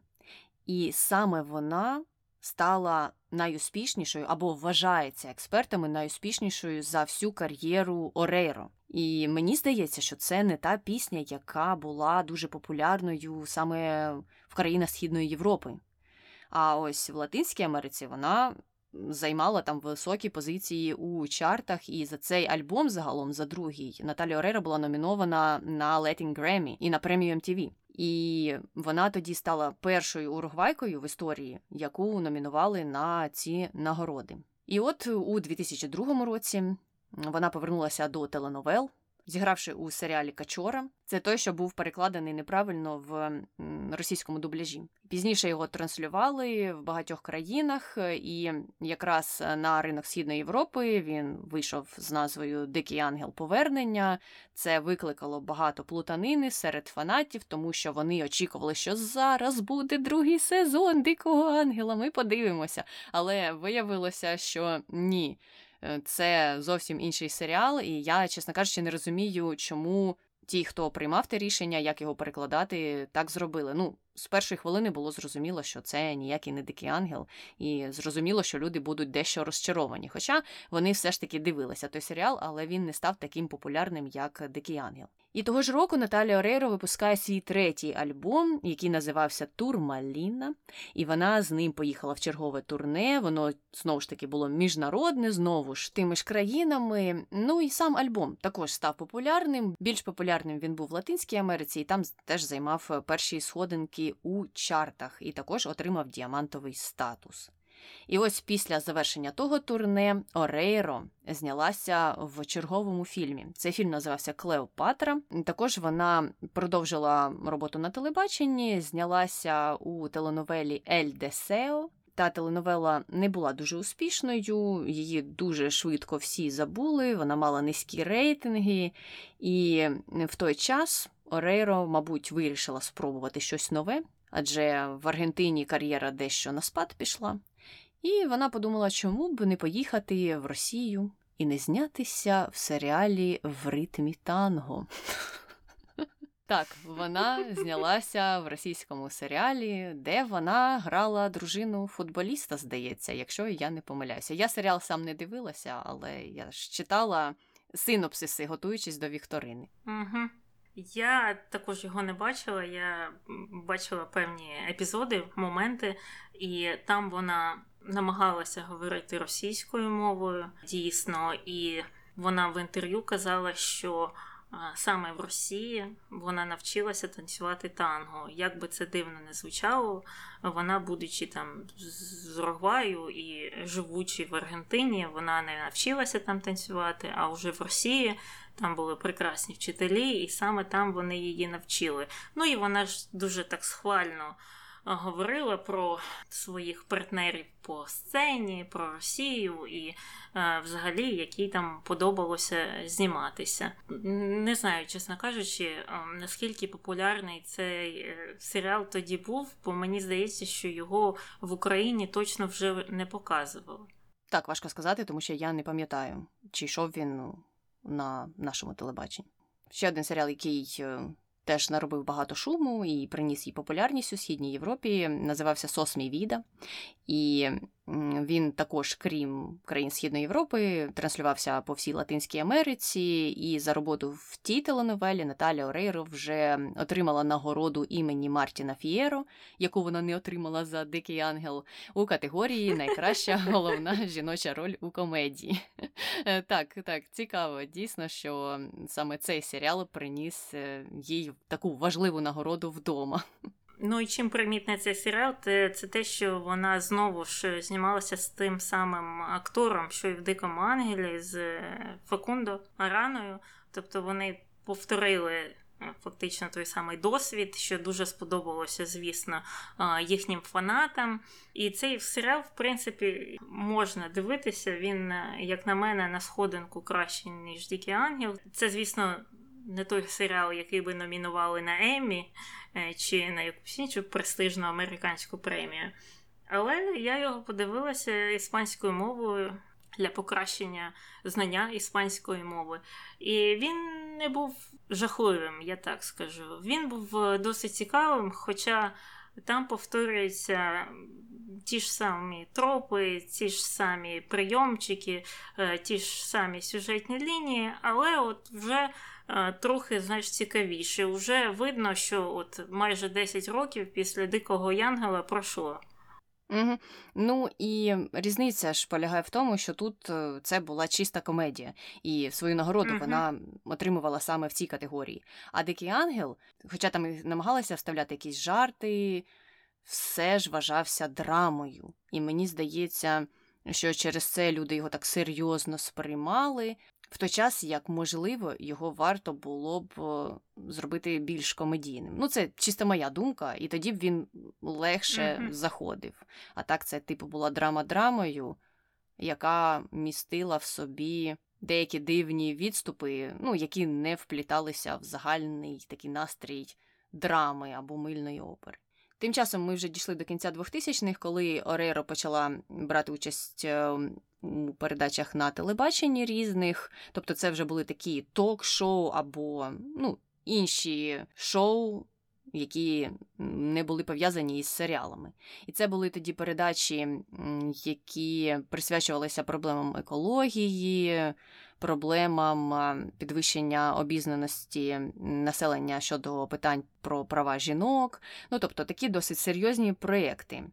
і саме вона стала найуспішнішою або вважається експертами найуспішнішою за всю кар'єру Орейро. І мені здається, що це не та пісня, яка була дуже популярною саме в країнах Східної Європи. А ось в Латинській Америці вона займала там високі позиції у чартах, і за цей альбом, загалом за другий, Наталі Орера була номінована на Latin Grammy і на премію MTV. І вона тоді стала першою уругвайкою в історії, яку номінували на ці нагороди. І от у 2002 році вона повернулася до теленовел зігравши у серіалі Качора. Це той, що був перекладений неправильно в російському дубляжі. Пізніше його транслювали в багатьох країнах, і якраз на ринок Східної Європи він вийшов з назвою Дикий ангел повернення. Це викликало багато плутанини серед фанатів, тому що вони очікували, що зараз буде другий сезон Дикого ангела. Ми подивимося. Але виявилося, що ні. Е, це зовсім інший серіал, і я, чесно кажучи, не розумію, чому ті, хто приймав те рішення, як його перекладати, так зробили. Ну, з першої хвилини було зрозуміло, що це ніякий не дикий ангел, і зрозуміло, що люди будуть дещо розчаровані. Хоча вони все ж таки дивилися той серіал, але він не став таким популярним, як Дикий Ангел. І того ж року Наталія Орейро випускає свій третій альбом, який називався Тур Маліна, і вона з ним поїхала в чергове турне. Воно знову ж таки було міжнародне, знову ж тими ж країнами. Ну і сам альбом також став популярним. Більш популярним він був в Латинській Америці, і там теж займав перші сходинки у чартах, і також отримав діамантовий статус. І ось після завершення того турне Орейро знялася в черговому фільмі. Цей фільм називався Клеопатра. Також вона продовжила роботу на телебаченні, знялася у теленовелі Ель Десео. Та теленовела не була дуже успішною, її дуже швидко всі забули. Вона мала низькі рейтинги, і в той час Орейро, мабуть, вирішила спробувати щось нове, адже в Аргентині кар'єра дещо на спад пішла. І вона подумала, чому б не поїхати в Росію і не знятися в серіалі в ритмі танго. Так, вона знялася в російському серіалі, де вона грала дружину футболіста, здається, якщо я не помиляюся. Я серіал сам не дивилася, але я ж читала синопсиси, готуючись до Вікторини. Угу. Я також його не бачила. Я бачила певні епізоди, моменти, і там вона намагалася говорити російською мовою дійсно, і вона в інтерв'ю казала, що саме в Росії вона навчилася танцювати танго. Як би це дивно не звучало, вона, будучи там з Уругваю і живучи в Аргентині, вона не навчилася там танцювати, а вже в Росії. Там були прекрасні вчителі, і саме там вони її навчили. Ну і вона ж дуже так схвально говорила про своїх партнерів по сцені, про Росію і е, взагалі, якій там подобалося зніматися. Не знаю, чесно кажучи, е, наскільки популярний цей е, серіал тоді був, бо мені здається, що його в Україні точно вже не показували. Так, важко сказати, тому що я не пам'ятаю, чи йшов він ну, на нашому телебаченні. Ще один серіал, який теж наробив багато шуму і приніс їй популярність у східній Європі. Називався Сос Віда. І він також, крім країн Східної Європи, транслювався по всій Латинській Америці, і за роботу в тій теленовелі Наталя Орейро вже отримала нагороду імені Мартіна Фієро, яку вона не отримала за Дикий ангел у категорії Найкраща головна жіноча роль у комедії. Е, так, так, цікаво. Дійсно, що саме цей серіал приніс е, їй таку важливу нагороду вдома. Ну і чим примітний цей серіал, це, те, що вона знову ж знімалася з тим самим актором, що і в Дикому Ангелі з е, Факундо Араною. Тобто вони повторили е, фактично той самий досвід, що дуже сподобалося, звісно, їхнім фанатам. І цей серіал, в принципі, можна дивитися. Він, е, як на мене, на сходинку краще, ніж Дикий Ангел. Це, звісно не той серіал, який би номінували на Еммі е, чи на якусь іншу престижну американську премію. Але я його подивилася іспанською мовою для покращення знання іспанської мови. І він не був жахливим, я так скажу. Він був е, досить цікавим, хоча там повторюються ті ж самі тропи, ті ж самі прийомчики, е, ті ж самі сюжетні лінії, але от вже трохи знаєш, цікавіше. Уже видно, що от майже 10 років після Дикого Янгела пройшло. Угу. Ну і різниця ж полягає в тому, що тут е, це була чиста комедія, і свою нагороду угу. вона отримувала саме в цій категорії. А Дикий Ангел, хоча там і намагалися вставляти якісь жарти, все ж вважався драмою. І мені здається, що через це люди його так серйозно сприймали, в той час, як можливо, його варто було б зробити більш комедійним. Ну, це чисто моя думка, і тоді б він легше mm-hmm. заходив. А так, це, типу, була драма драмою, яка містила в собі деякі дивні відступи, ну, які не впліталися в загальний такий настрій драми або мильної опери. Тим часом ми вже дійшли до кінця 2000-х, коли Орейро почала брати участь ем, у передачах на телебаченні різних. Тобто, це вже були такі ток-шоу або ну, інші шоу. Які не були пов'язані із серіалами. І це були тоді передачі, які присвячувалися проблемам екології, проблемам підвищення обізнаності населення щодо питань про права жінок. Ну тобто такі досить серйозні проєкти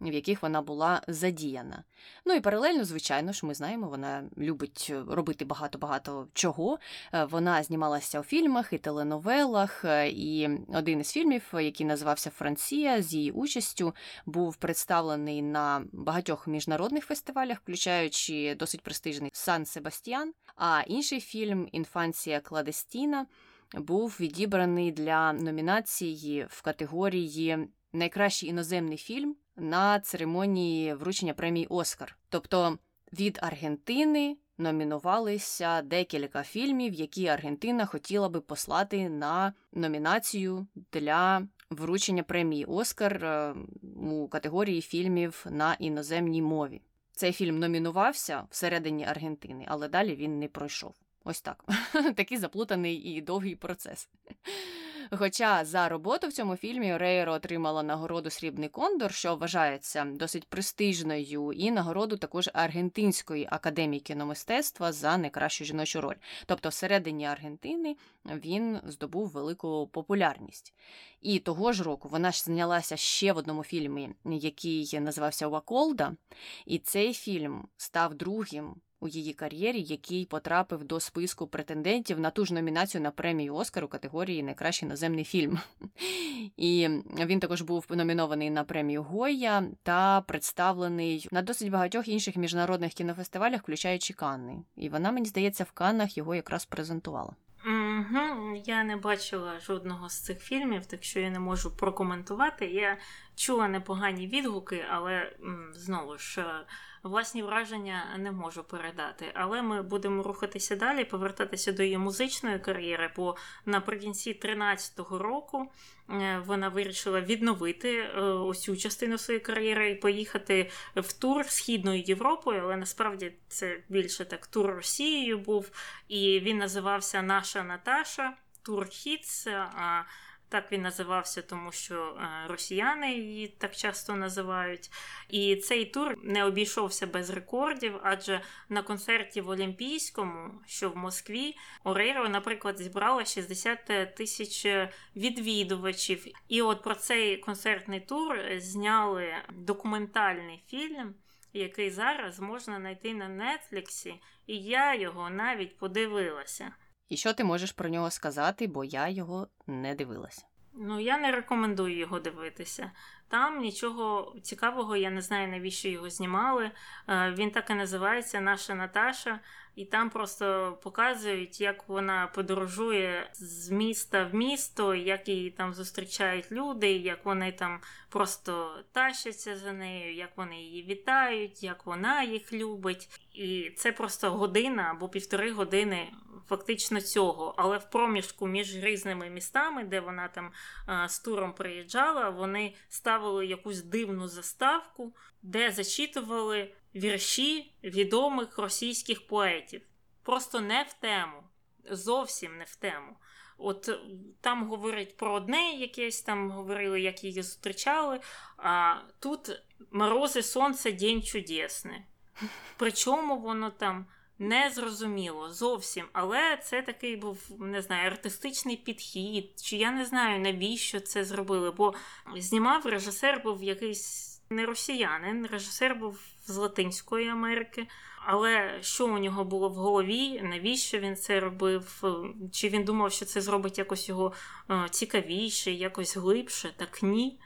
в яких вона була задіяна. Ну і паралельно, звичайно ж, ми знаємо, вона любить е, робити багато-багато чого. Е, вона знімалася у фільмах і теленовелах, е, і один із фільмів, який називався Франція, з її участю, був представлений на багатьох міжнародних фестивалях, включаючи досить престижний Сан Себастьян. А інший фільм Інфанція Кладестіна був відібраний для номінації в категорії Найкращий іноземний фільм на церемонії вручення премії Оскар. Тобто від Аргентини номінувалися декілька фільмів, які Аргентина хотіла би послати на номінацію для вручення премії Оскар е, у категорії фільмів на іноземній мові. Цей фільм номінувався всередині Аргентини, але далі він не пройшов. Ось так. Такий заплутаний і довгий процес. Хоча за роботу в цьому фільмі Рейро отримала нагороду Срібний Кондор, що вважається досить престижною, і нагороду також Аргентинської академії кіномистецтва за найкращу жіночу роль. Тобто, всередині Аргентини він здобув велику популярність. І того ж року вона ж знялася ще в одному фільмі, який називався Ваколда. І цей фільм став другим у її кар'єрі, який потрапив до списку претендентів на ту ж номінацію на премію Оскар у категорії Найкращий іноземний фільм. І він також був номінований на премію Гойя та представлений на досить багатьох інших міжнародних кінофестивалях, включаючи Канни. І вона, мені здається, в Каннах його якраз презентувала. Угу, Я не бачила жодного з цих фільмів, так що я не можу прокоментувати. Я чула непогані відгуки, але знову ж власні враження не можу передати. Але ми будемо рухатися далі, повертатися до її музичної кар'єри, бо наприкінці 13-го року е, вона вирішила відновити е, цю частину своєї кар'єри і поїхати в тур Східною Європою, але насправді це більше так тур Росією був, і він називався Наша Наташа. Тур Хітс. Так він називався, тому що е, росіяни її так часто називають. І цей тур не обійшовся без рекордів, адже на концерті в Олімпійському, що в Москві, Орейро, наприклад, зібрала 60 тисяч відвідувачів. І от про цей концертний тур зняли документальний фільм. Який зараз можна знайти на Нетфліксі, і я його навіть подивилася. І що ти можеш про нього сказати, бо я його не дивилася. Ну, я не рекомендую його дивитися. Там нічого цікавого, я не знаю, навіщо його знімали. Е, він так і називається Наша Наташа, і там просто показують, як вона подорожує з міста в місто, як її там зустрічають люди, як вони там просто тащаться за нею, як вони її вітають, як вона їх любить. І це просто година або півтори години фактично цього. Але в проміжку між різними містами, де вона там а, з туром приїжджала, вони ставили якусь дивну заставку, де зачитували вірші відомих російських поетів. Просто не в тему, зовсім не в тему. От там говорять про одне, якесь там говорили, як її зустрічали. А тут морози, сонце, день чудесний. Причому воно там не зрозуміло зовсім. Але це такий був не знаю, артистичний підхід. Чи я не знаю, навіщо це зробили? Бо знімав режисер був якийсь не росіянин, режисер був з Латинської Америки. Але що у нього було в голові, навіщо він це робив? Чи він думав, що це зробить якось його е, цікавіше, якось глибше? Так ні.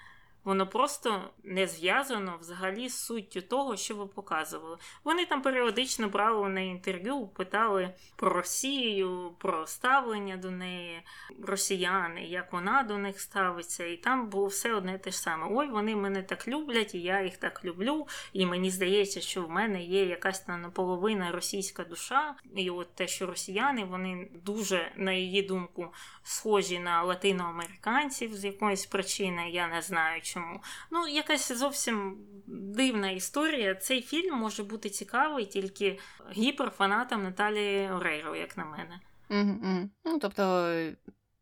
Воно просто не зв'язано взагалі з суттю того, що ви показували. Вони там періодично брали неї інтерв'ю, питали про Росію, про ставлення до неї, росіяни, як вона до них ставиться, і там було все одне те ж саме. Ой, вони мене так люблять, і я їх так люблю. І мені здається, що в мене є якась там наполовина російська душа. І от те, що росіяни, вони дуже, на її думку, схожі на латиноамериканців з якоїсь причини, я не знаю чому. Ну, якась зовсім дивна історія. Цей фільм може бути цікавий тільки гіперфанатам Наталії Орейро, як на мене. Mm-hmm. Ну, Тобто,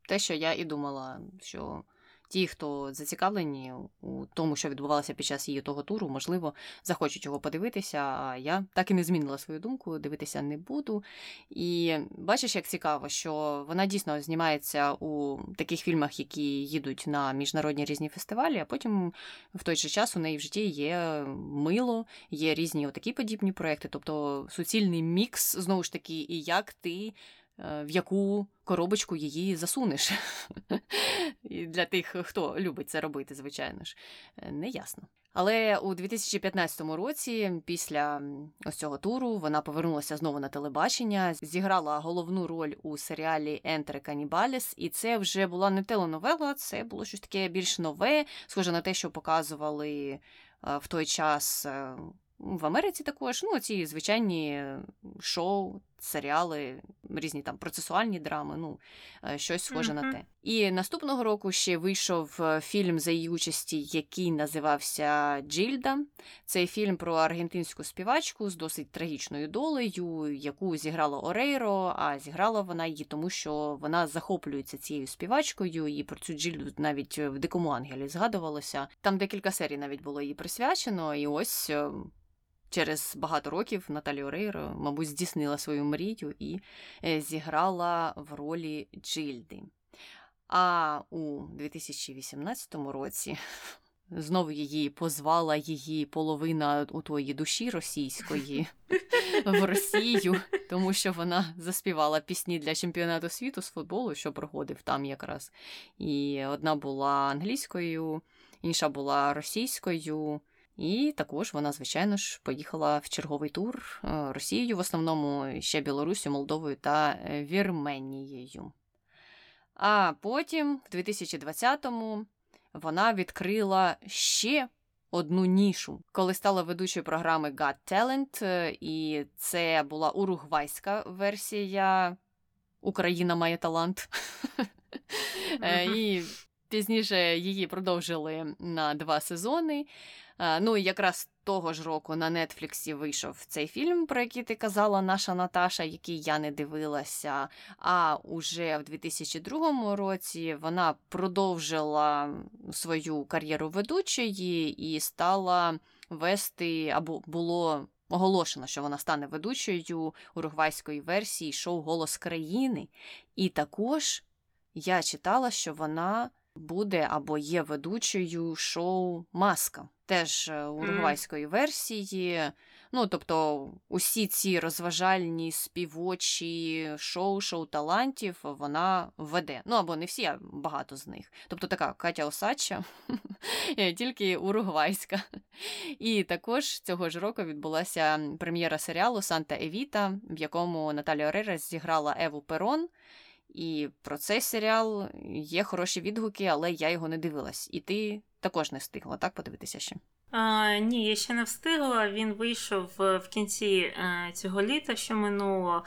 те, що я і думала, що ті, хто зацікавлені у тому, що відбувалося під час її того туру, можливо, захочуть його подивитися. А я так і не змінила свою думку, дивитися не буду. І бачиш, як цікаво, що вона дійсно знімається у таких фільмах, які їдуть на міжнародні різні фестивалі, а потім в той же час у неї в житті є мило, є різні отакі подібні проекти, тобто суцільний мікс, знову ж таки, і як ти. Е, в яку коробочку її засунеш. І Для тих, хто любить це робити, звичайно ж, е, не ясно. Але у 2015 році, після ось цього туру, вона повернулася знову на телебачення, зіграла головну роль у серіалі Ентре Канібаліс, і це вже була не теленовела, це було щось таке більш нове, схоже на те, що показували е, в той час в Америці також ну, ці звичайні шоу, серіали, різні там процесуальні драми, ну, е, щось схоже mm-hmm. на те. І наступного року ще вийшов е, фільм за її участі, який називався Джільда. Цей фільм про аргентинську співачку з досить трагічною долею, яку зіграла Орейро, а зіграла вона її, тому що вона захоплюється цією співачкою, і про цю Джільду навіть в Дикому Ангелі згадувалося. Там декілька серій навіть було їй присвячено, і ось. Через багато років Наталі Орейро, мабуть, здійснила свою мрію і е, зіграла в ролі Джильди. А у 2018 році знову її позвала її половина у тої душі російської в Росію, тому що вона заспівала пісні для чемпіонату світу з футболу, що проходив там якраз. І одна була англійською, інша була російською. І також вона, звичайно ж, поїхала в черговий тур е, Росією, в основному ще Білорусю, Молдовою та е, Вірменією. А потім, в 2020-му, вона відкрила ще одну нішу, коли стала ведучою програми Got Talent, е, і це була уругвайська версія Україна має талант. І пізніше її продовжили на два сезони. Ну і якраз того ж року на Нетфліксі вийшов цей фільм, про який ти казала, наша Наташа, який я не дивилася. А уже в 2002 році вона продовжила свою кар'єру ведучої і стала вести або було. Оголошено, що вона стане ведучою уругвайської версії шоу Голос країни. І також я читала, що вона буде або є ведучою шоу Маска, теж е, уругвайської версії. Ну, тобто, усі ці розважальні співочі шоу, шоу талантів вона веде. Ну або не всі, а багато з них. Тобто така Катя Осадча, е, тільки уругвайська. І також цього ж року відбулася прем'єра серіалу Санта Евіта, в якому Наталія Орера зіграла Еву Перон. І про цей серіал є хороші відгуки, але я його не дивилась. І ти також не встигла, так подивитися ще? А, Ні, я ще не встигла. Він вийшов в кінці е, цього літа, що минуло.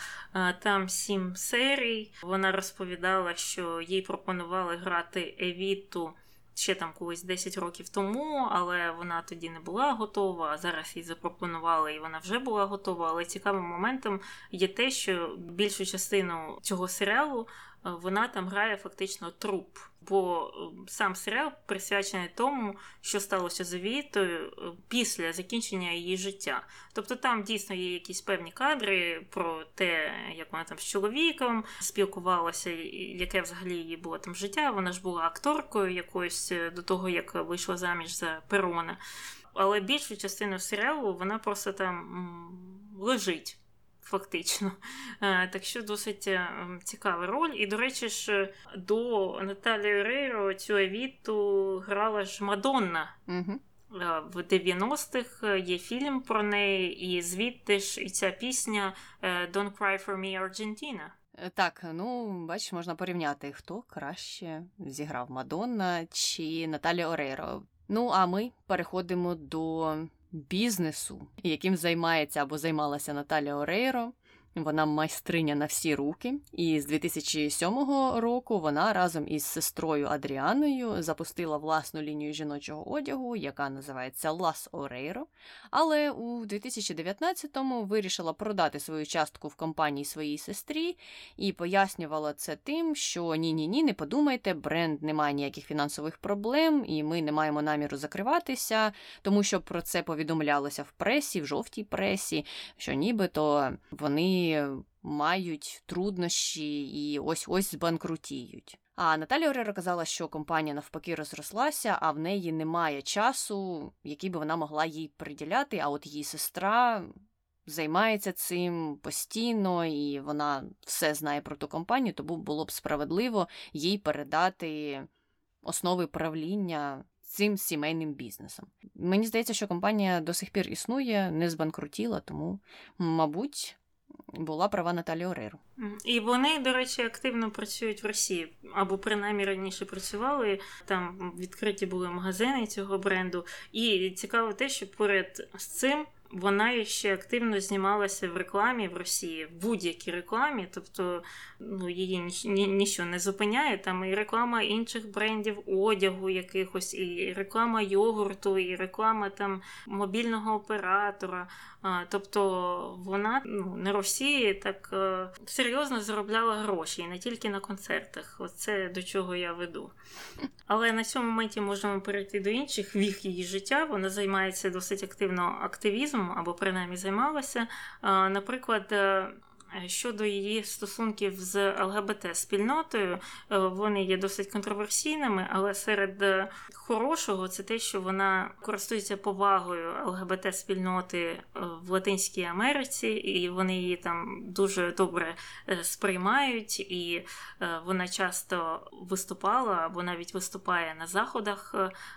Там сім серій. Вона розповідала, що їй пропонували грати Евіту ще там колись 10 років тому, але вона тоді не була готова. Зараз їй запропонували, і вона вже була готова. Але цікавим моментом є те, що більшу частину цього серіалу вона там грає фактично труп. Бо е, сам серіал присвячений тому, що сталося з Вітою е, після закінчення її життя. Тобто там дійсно є якісь певні кадри про те, як вона там з чоловіком спілкувалася, яке взагалі її було там життя. Вона ж була акторкою якоюсь до того, як вийшла заміж за Перона. Але більшу частину серіалу вона просто там лежить фактично. Е, так що досить е, цікава роль. І, до речі, ж до Наталі Рейро цю Евіту грала ж Мадонна. Угу. В 90-х є фільм про неї, і звідти ж і ця пісня Don't Cry for Me Argentina. Так, ну бачиш, можна порівняти, хто краще зіграв Мадонна чи Наталі Орейро. Ну а ми переходимо до бізнесу, яким займається або займалася Наталя Орейро. Вона майстриня на всі руки, і з 2007 року вона разом із сестрою Адріаною запустила власну лінію жіночого одягу, яка називається Las Oreiro, але у 2019-му вирішила продати свою частку в компанії своїй сестрі і пояснювала це тим, що ні-ні ні, не подумайте, бренд не має ніяких фінансових проблем, і ми не маємо наміру закриватися, тому що про це повідомлялося в пресі, в жовтій пресі, що нібито вони мають труднощі і ось ось збанкрутіють. А Наталя Орера казала, що компанія навпаки розрослася, а в неї немає часу, який би вона могла їй приділяти. А от її сестра займається цим постійно, і вона все знає про ту компанію, тому було б справедливо їй передати основи правління. Цим сімейним бізнесом. Мені здається, що компанія до сих пір існує, не збанкрутіла, тому, мабуть, була права Наталі Ореру. І вони, до речі, активно працюють в Росії, або принаймні раніше працювали. Там відкриті були магазини цього бренду. І цікаво те, що поряд з цим вона ще активно знімалася в рекламі в Росії, в будь-якій рекламі, тобто ну, її ні, ні, нічого не зупиняє. Там і реклама інших брендів одягу, якихось, і реклама йогурту, і реклама там мобільного оператора. Тобто вона ну, на Росії так е, серйозно заробляла гроші, і не тільки на концертах. Оце до чого я веду. Але на цьому моменті можемо перейти до інших віх її життя. Вона займається досить активно активізмом або принаймні займалася. Наприклад, е, щодо її стосунків з ЛГБТ-спільнотою, е, вони є досить контроверсійними, але серед е, хорошого це те, що вона користується повагою ЛГБТ-спільноти е, в Латинській Америці, і вони її там дуже добре сприймають, і вона часто виступала або навіть виступає на заходах,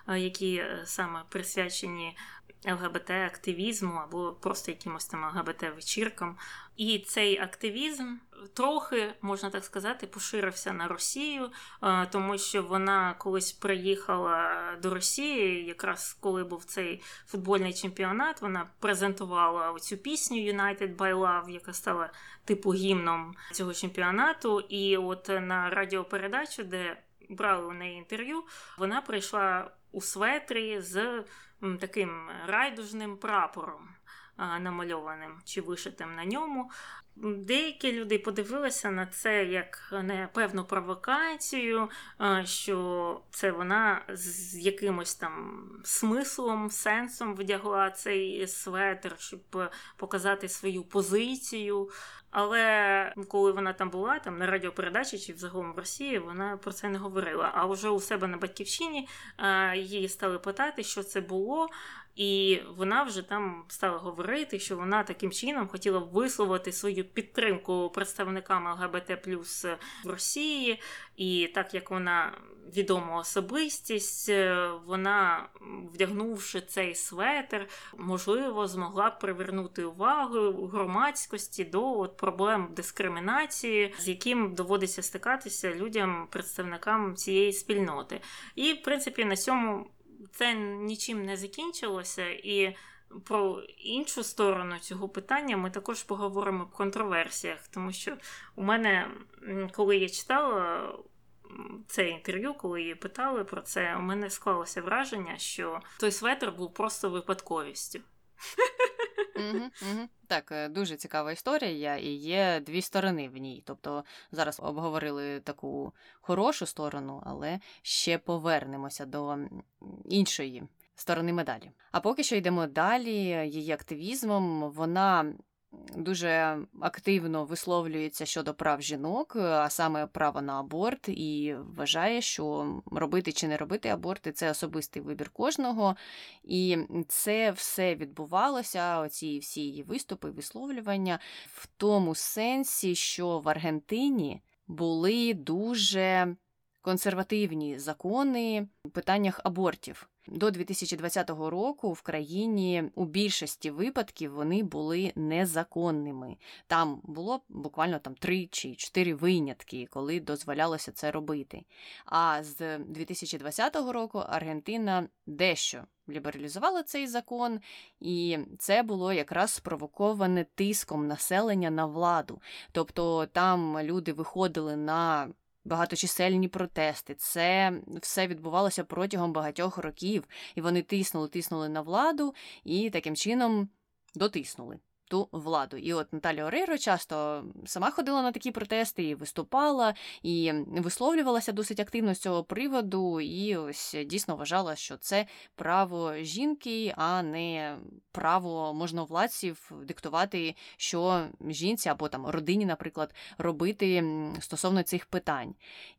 які саме присвячені ЛГБТ-активізму або просто якимось там ЛГБТ-вечіркам. І цей активізм трохи, можна так сказати, поширився на Росію, е, тому що вона колись приїхала до Росії, якраз коли був цей футбольний чемпіонат, вона презентувала цю пісню United by Love, яка стала типу гімном цього чемпіонату. І от на радіопередачу, де брали у неї інтерв'ю, вона прийшла у светрі з таким райдужним прапором намальованим чи вишитим на ньому. Деякі люди подивилися на це як на певну провокацію, що це вона з якимось там смислом, сенсом вдягла цей светр, щоб показати свою позицію. Але коли вона там була, там на радіопередачі чи взагалом в Росії, вона про це не говорила. А вже у себе на батьківщині її стали питати, що це було. І вона вже там стала говорити, що вона таким чином хотіла висловити свою підтримку представникам ЛГБТ плюс в Росії. І так як вона відома особистість, е, вона, вдягнувши цей светр, можливо, змогла привернути увагу громадськості до от проблем дискримінації, з яким доводиться стикатися людям, представникам цієї спільноти. І, в принципі, на цьому це нічим не закінчилося, і про іншу сторону цього питання ми також поговоримо в контроверсіях, тому що у мене, коли я читала це інтерв'ю, коли її питали про це, у мене склалося враження, що той светр був просто випадковістю. Так, е, дуже цікава історія, і є дві сторони в ній. Тобто зараз обговорили таку хорошу сторону, але ще повернемося до іншої сторони медалі. А поки що йдемо далі. Її активізмом вона дуже активно висловлюється щодо прав жінок, а саме право на аборт, і вважає, що робити чи не робити аборти це особистий вибір кожного. І це все відбувалося, оці всі її виступи, висловлювання, в тому сенсі, що в Аргентині були дуже консервативні закони в питаннях абортів. До 2020 року в країні у більшості випадків вони були незаконними. Там було буквально там три чи чотири винятки, коли дозволялося це робити. А з 2020 року Аргентина дещо лібералізувала цей закон, і це було якраз спровоковане тиском населення на владу. Тобто там люди виходили на багаточисельні протести. Це все відбувалося протягом багатьох років, і вони тиснули, тиснули на владу і таким чином дотиснули ту владу. І от Наталя Орейро часто сама ходила на такі протести і виступала, і висловлювалася досить активно з цього приводу, і ось дійсно вважала, що це право жінки, а не право можновладців диктувати, що жінці або там родині, наприклад, робити стосовно цих питань.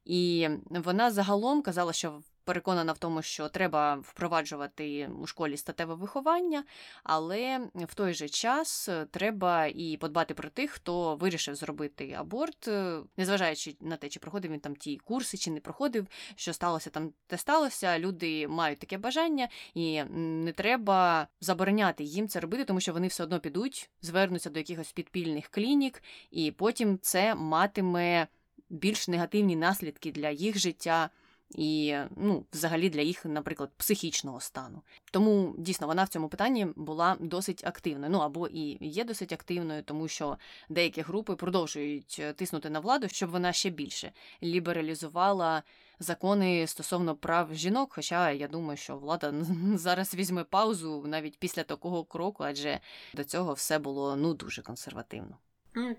І вона загалом казала, що переконана в тому, що треба впроваджувати у школі статеве виховання, але в той же час треба і подбати про тих, хто вирішив зробити аборт, е, незважаючи на те, чи проходив він там ті курси, чи не проходив, що сталося там, те сталося. Люди мають таке бажання, і не треба забороняти їм це робити, тому що вони все одно підуть, звернуться до якихось підпільних клінік, і потім це матиме більш негативні наслідки для їх життя і ну, взагалі для їх, наприклад, психічного стану. Тому дійсно вона в цьому питанні була досить активною. Ну або і є досить активною, тому що деякі групи продовжують е, тиснути на владу, щоб вона ще більше лібералізувала закони стосовно прав жінок. Хоча я думаю, що влада зараз візьме паузу навіть після такого кроку, адже до цього все було ну дуже консервативно.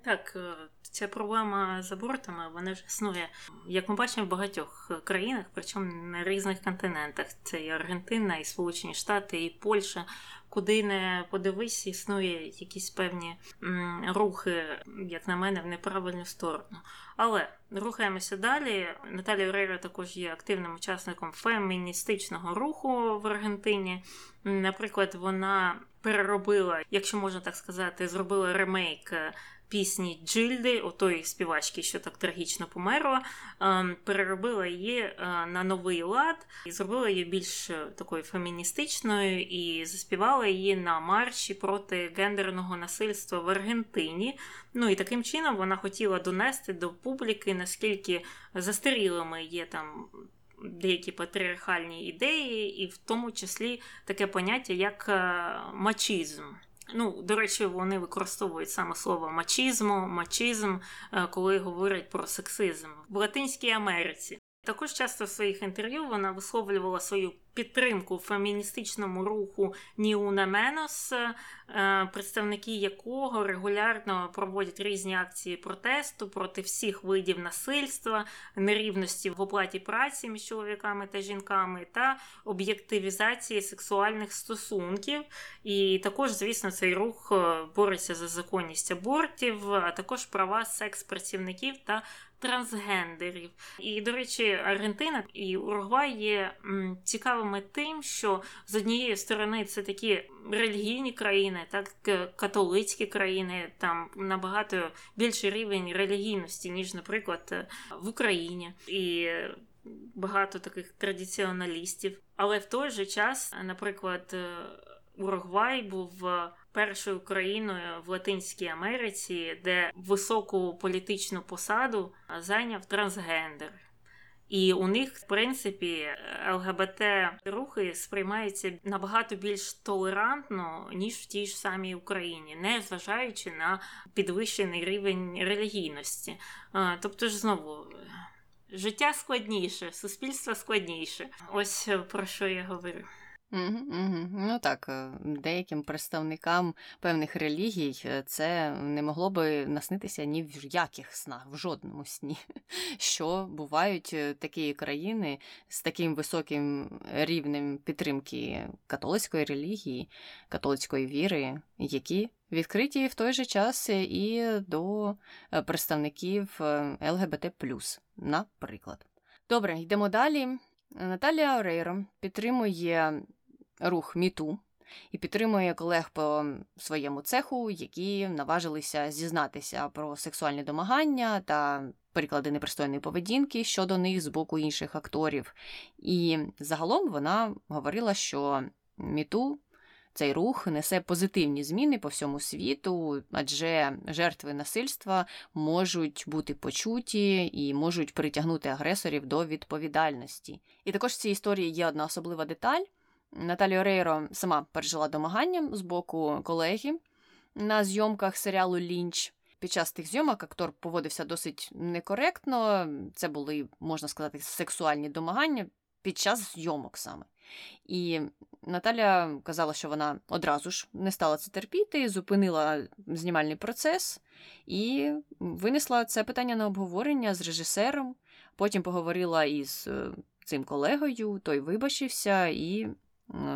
Так, е, ця проблема з абортами вона ж існує, як ми бачимо, в багатьох країнах, причому на різних континентах. Це і Аргентина, і Сполучені Штати, і Польща. Куди не подивись, існує якісь певні рухи, як на мене, в неправильну сторону. Але рухаємося далі. Наталія Рейра також є активним учасником феміністичного руху в Аргентині. Наприклад, вона переробила, якщо можна так сказати, зробила ремейк пісні Джильди, отої співачки, що так трагічно померла, ем, переробила її е, на новий лад і зробила її більш е, такою феміністичною і заспівала її на марші проти гендерного насильства в Аргентині. Ну і таким чином вона хотіла донести до публіки, наскільки застарілими є там. Деякі патріархальні ідеї, і в тому числі таке поняття як е, мачізм. Ну, до речі, вони використовують саме слово мачізмо, мачізм, е, коли говорять про сексизм в Латинській Америці. Також часто в своїх інтерв'ю вона висловлювала свою підтримку феміністичному руху Ніуна Менос, представники якого регулярно проводять різні акції протесту проти всіх видів насильства, нерівності в оплаті праці між чоловіками та жінками та об'єктивізації сексуальних стосунків. І також, звісно, цей рух е, бореться за законність абортів, а також права секс-працівників та трансгендерів. І, до речі, Аргентина і Уругвай є цікавими тим, що з однієї сторони це такі релігійні країни, так католицькі країни, там набагато більший рівень релігійності, ніж, наприклад, в Україні. І Багато таких традиціоналістів, але в той же час, наприклад, Уругвай був першою країною в Латинській Америці, де високу політичну посаду зайняв трансгендер. І у них, в принципі, ЛГБТ рухи сприймаються набагато більш толерантно, ніж в тій ж самій Україні, не зважаючи на підвищений рівень релігійності. Тобто ж знову. Життя складніше, суспільство складніше. Ось про що я говорю. Угу, угу. Ну так, е, деяким представникам певних релігій е, це не могло би наснитися ні в яких снах, в жодному сні. Що бувають е, такі країни з таким високим рівнем підтримки католицької релігії, католицької віри, які відкриті в той же час і до представників ЛГБТ, наприклад. Добре, йдемо далі. Наталія Орейро підтримує рух Міту і підтримує колег по своєму цеху, які наважилися зізнатися про сексуальні домагання та приклади непристойної поведінки щодо них з боку інших акторів. І загалом вона говорила, що Міту. Цей рух несе позитивні зміни по всьому світу, адже жертви насильства можуть бути почуті і можуть притягнути агресорів до відповідальності. І також в цій історії є одна особлива деталь. Наталія Рейро сама пережила домагання з боку колеги на зйомках серіалу Лінч. Під час тих зйомок актор поводився досить некоректно. Це були, можна сказати, сексуальні домагання під час зйомок саме. І Наталя казала, що вона одразу ж не стала це терпіти, зупинила знімальний процес і винесла це питання на обговорення з режисером. Потім поговорила із е, цим колегою, той вибачився і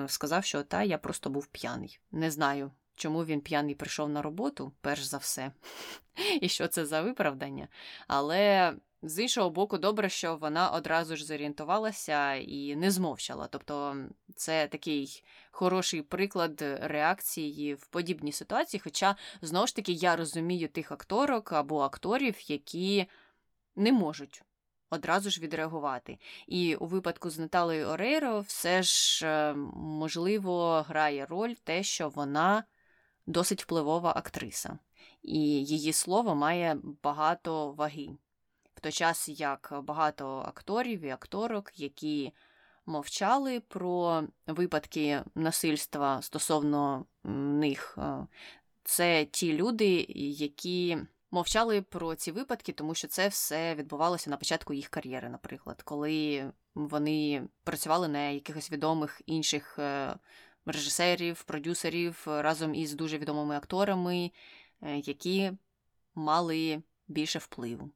сказав, що та я просто був п'яний. Не знаю, чому він п'яний прийшов на роботу, перш за все, і що це за виправдання. Але з іншого боку, добре, що вона одразу ж зорієнтувалася і не змовчала. Тобто це такий хороший приклад реакції в подібній ситуації. Хоча, знову ж таки, я розумію тих акторок або акторів, які не можуть одразу ж відреагувати. І у випадку з Наталею Орейро все ж, е, можливо, грає роль те, що вона досить впливова актриса, і її слово має багато ваги. В той час як багато акторів і акторок, які мовчали про випадки насильства стосовно них, е, це ті люди, які мовчали про ці випадки, тому що це все відбувалося на початку їх кар'єри, наприклад, коли вони працювали на якихось відомих інших е, режисерів, продюсерів разом із дуже відомими акторами, е, які мали більше впливу,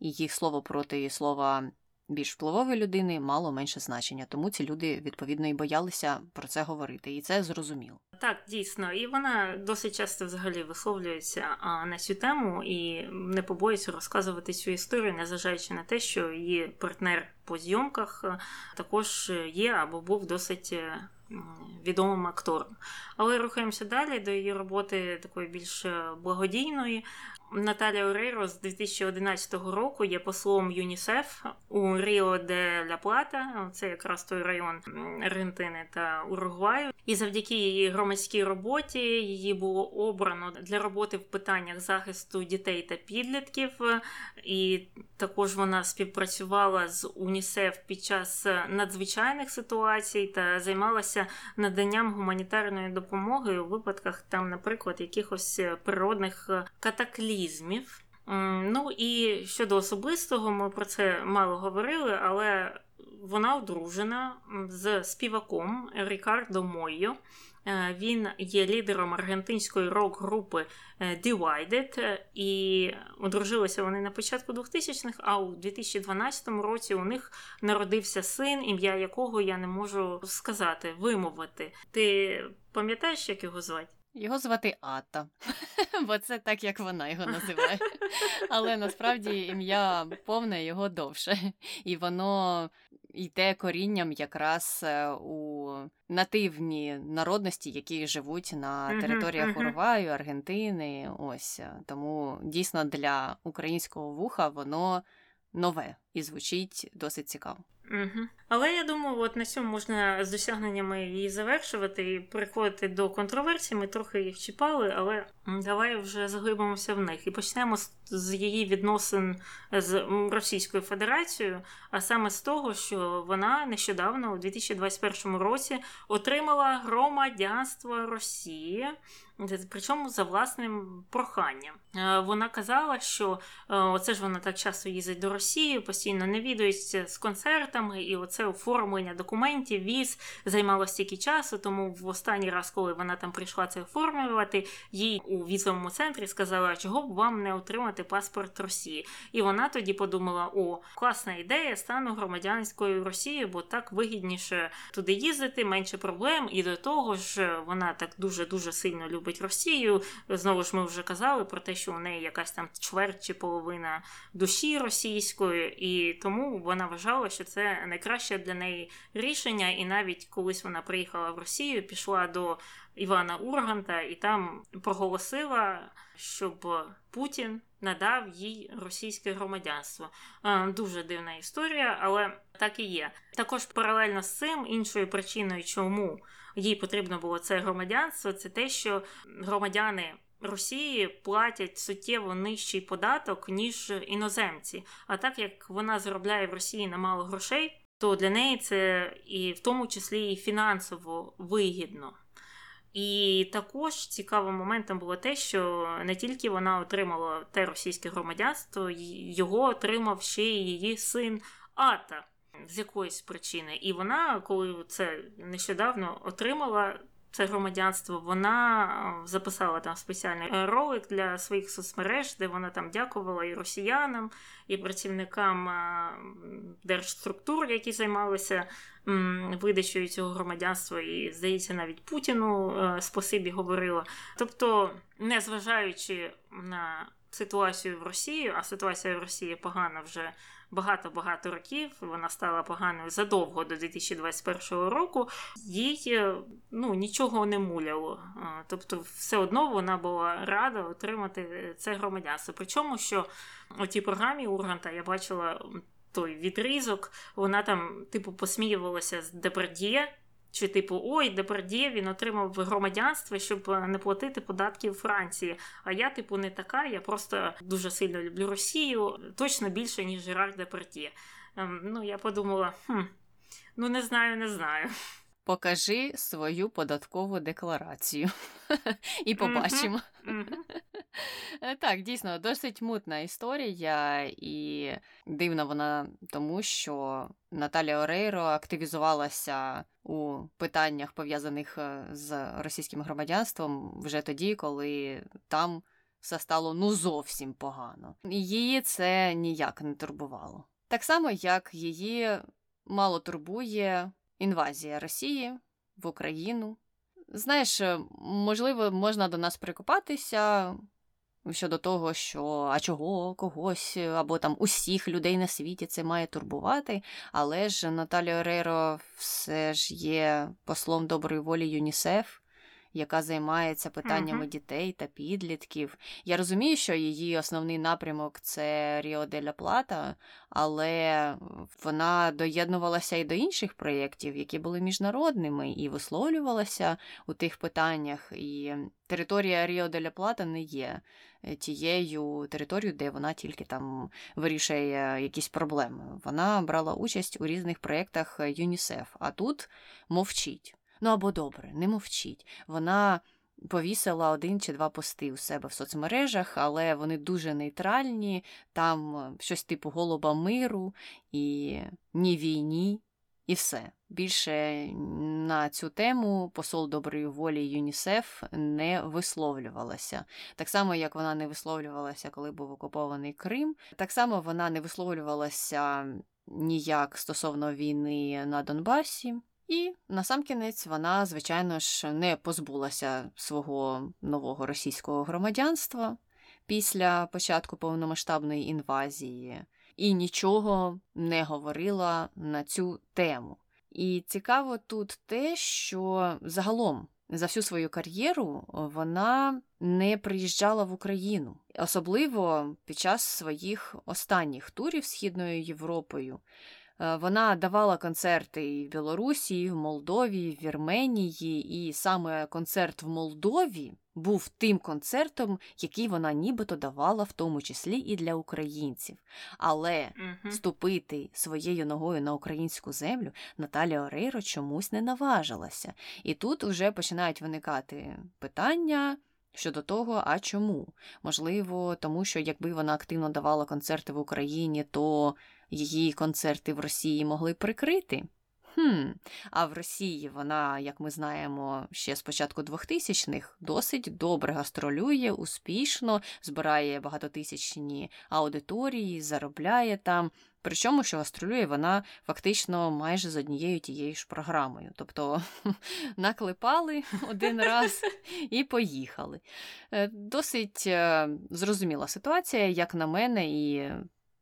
і їх слово проти слова більш впливової людини мало менше значення, тому ці люди відповідно і боялися про це говорити, і це зрозуміло. Так, дійсно, і вона досить часто взагалі висловлюється на цю тему і не побоїться розказувати цю історію, незважаючи на те, що її партнер по зйомках е, також є або був досить е, відомим актором. Але рухаємося далі до її роботи такої більш е, благодійної. Наталя Орейро з 2011 року є послом ЮНІСЕФ у Ріо де Ля Плата, це якраз той район Аргентини та Уругваю. І завдяки її громадській роботі її було обрано для роботи в питаннях захисту дітей та підлітків. І також вона співпрацювала з УНІСЕФ під час надзвичайних ситуацій та займалася наданням гуманітарної допомоги у випадках там, наприклад, якихось природних катаклізмів. Ну і щодо особистого, ми про це мало говорили, але вона одружена з співаком Рікардо Мойо. Е, він є лідером аргентинської рок-групи е, Divided, і одружилися вони на початку 2000-х, а у 2012 році у них народився син, ім'я якого я не можу сказати, вимовити. Ти пам'ятаєш, як його звати? Його звати Ата, бо це так, як вона його називає. Але насправді ім'я повне його довше, і воно йде корінням якраз е, у нативні народності, які живуть на територіях Уругваю, Аргентини. Ось е, тому дійсно для українського вуха воно нове і звучить досить цікаво. Угу. Але я думаю, от на цьому можна з досягненнями її завершувати і переходити до контроверсій. Ми трохи їх чіпали, але давай вже заглибимося в них і почнемо з її відносин з Російською Федерацією, а саме з того, що вона нещодавно, у 2021 році, отримала громадянство Росії. Причому за власним проханням. Е, вона казала, що е, оце ж вона так часто їздить до Росії, постійно не відується з концертами, і оце оформлення документів, віз займало стільки часу. Тому в останній раз, коли вона там прийшла це оформлювати, їй у візовому центрі сказала, чого б вам не отримати паспорт Росії. І вона тоді подумала: о, класна ідея, стану громадянською Росії, бо так вигідніше туди їздити, менше проблем. І до того ж, вона так дуже дуже сильно любить Росію. Знову ж ми вже казали про те, що у неї якась там чверть чи половина душі російської, і тому вона вважала, що це найкраще для неї рішення. І навіть колись вона приїхала в Росію, пішла до Івана Урганта і там проголосила, щоб Путін надав їй російське громадянство. Дуже дивна історія, але так і є. Також паралельно з цим іншою причиною, чому їй потрібно було це громадянство, це те, що громадяни. Росії платять суттєво нижчий податок, ніж іноземці. А так як вона заробляє в Росії немало грошей, то для неї це і в тому числі і фінансово вигідно. І також цікавим моментом було те, що не тільки вона отримала те російське громадянство, його отримав ще й її син Ата з якоїсь причини. І вона, коли це нещодавно отримала це громадянство, вона е, записала там спеціальний е, ролик для своїх соцмереж, де вона там дякувала і росіянам, і працівникам е, держструктур, які займалися видачею цього громадянства, і здається, навіть Путіну спасибі говорила. Тобто, незважаючи на ситуацію в Росії, а ситуація в Росії погана вже багато-багато років. Вона стала поганою задовго до 2021 року. Їй е, ну, нічого не муляло. Тобто, все одно вона була рада отримати це громадянство. Причому, що у тій програмі Урганта я бачила той відрізок, вона там, типу, посміювалася з Депардіє. Чи, типу, ой, Депардє він отримав громадянство, щоб е, не платити податки в Франції. А я, типу, не така. Я просто дуже сильно люблю Росію, точно більше, ніж Жерар Депардє. Ем, ну, я подумала, хм, ну не знаю, не знаю. Покажи свою податкову декларацію і побачимо. Е, так, дійсно, досить мутна історія, і дивна вона тому, що Наталія Орейро активізувалася у питаннях, пов'язаних е, з російським громадянством, вже тоді, коли там все стало ну зовсім погано. Її це ніяк не турбувало. Так само, як її мало турбує інвазія Росії в Україну. Знаєш, можливо, можна до нас прикопатися щодо того, що а чого когось або там усіх людей на світі це має турбувати. Але ж Наталія Ореро все ж є послом доброї волі ЮНІСЕФ яка займається питаннями uh-huh. дітей та підлітків. Я розумію, що її основний напрямок це Ріо де ля Плата, але вона доєднувалася і до інших проєктів, які були міжнародними, і висловлювалася у тих питаннях. І територія Ріо де ля Плата не є е, тією територією, де вона тільки там вирішує якісь проблеми. Вона брала участь у різних проєктах ЮНІСЕФ, а тут мовчить. Ну або добре, не мовчіть. Вона повісила один чи два пости у себе в соцмережах, але вони дуже нейтральні, там е, щось типу голуба миру і ні війні, і все. Більше на цю тему посол доброї волі ЮНІСЕФ не висловлювалася. Так само, як вона не висловлювалася, коли був окупований Крим, так само вона не висловлювалася ніяк стосовно війни на Донбасі. І насамкінець вона, звичайно ж, не позбулася свого нового російського громадянства після початку повномасштабної інвазії і нічого не говорила на цю тему. І цікаво тут те, що загалом за всю свою кар'єру вона не приїжджала в Україну, особливо під час своїх останніх турів Східною Європою. Е, вона давала концерти і в Білорусі, і в Молдові, і в Вірменії, і саме концерт в Молдові був тим концертом, який вона нібито давала, в тому числі і для українців. Але угу. ступити своєю ногою на українську землю Наталя Орейро чомусь не наважилася. І тут вже починають виникати питання. Щодо того, а чому? Можливо, тому що якби вона активно давала концерти в Україні, то її концерти в Росії могли прикрити. Хм, А в Росії вона, як ми знаємо, ще з початку 2000-х досить добре гастролює, успішно, збирає багатотисячні аудиторії, заробляє там. Причому, що гастролює вона фактично майже з однією тією ж програмою. Тобто наклепали один раз і поїхали. Е, досить е, зрозуміла ситуація, як на мене, і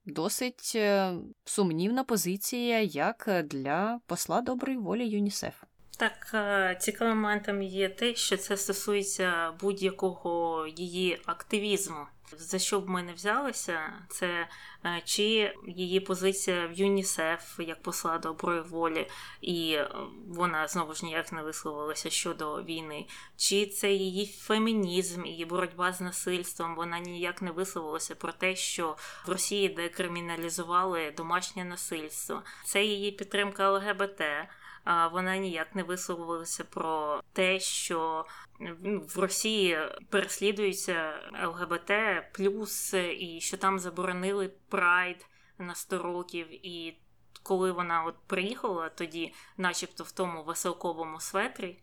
досить е, сумнівна позиція як для посла доброї волі ЮНІСЕФ. Так, е, цікавим моментом є те, що це стосується будь-якого її активізму. За що б ми не взялися, це е, чи її позиція в ЮНІСЕФ як посла доброї волі, і е, вона знову ж ніяк не висловилася щодо війни, чи це її фемінізм і боротьба з насильством. Вона ніяк не висловилася про те, що в Росії декриміналізували домашнє насильство, це її підтримка ЛГБТ вона ніяк не висловилася про те, що в Росії переслідуються ЛГБТ плюс, і що там заборонили прайд на 100 років. І коли вона от приїхала тоді, начебто в тому веселковому светрі.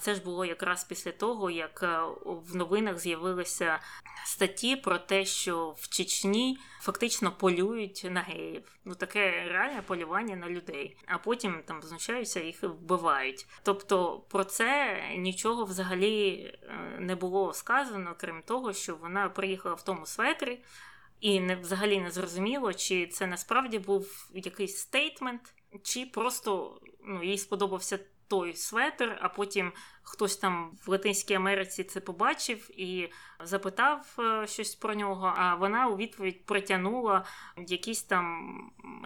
Це ж було якраз після того, як е, в новинах з'явилися статті про те, що в Чечні фактично полюють на геїв. Ну таке реальне полювання на людей, а потім там знущаються їх вбивають. Тобто про це нічого взагалі е, не було сказано, крім того, що вона приїхала в тому светрі. І не взагалі не зрозуміло, чи це насправді був якийсь стейтмент, чи просто ну, їй сподобався той светр, а потім хтось там в Латинській Америці це побачив і запитав е, щось про нього. А вона у відповідь притягнула якісь там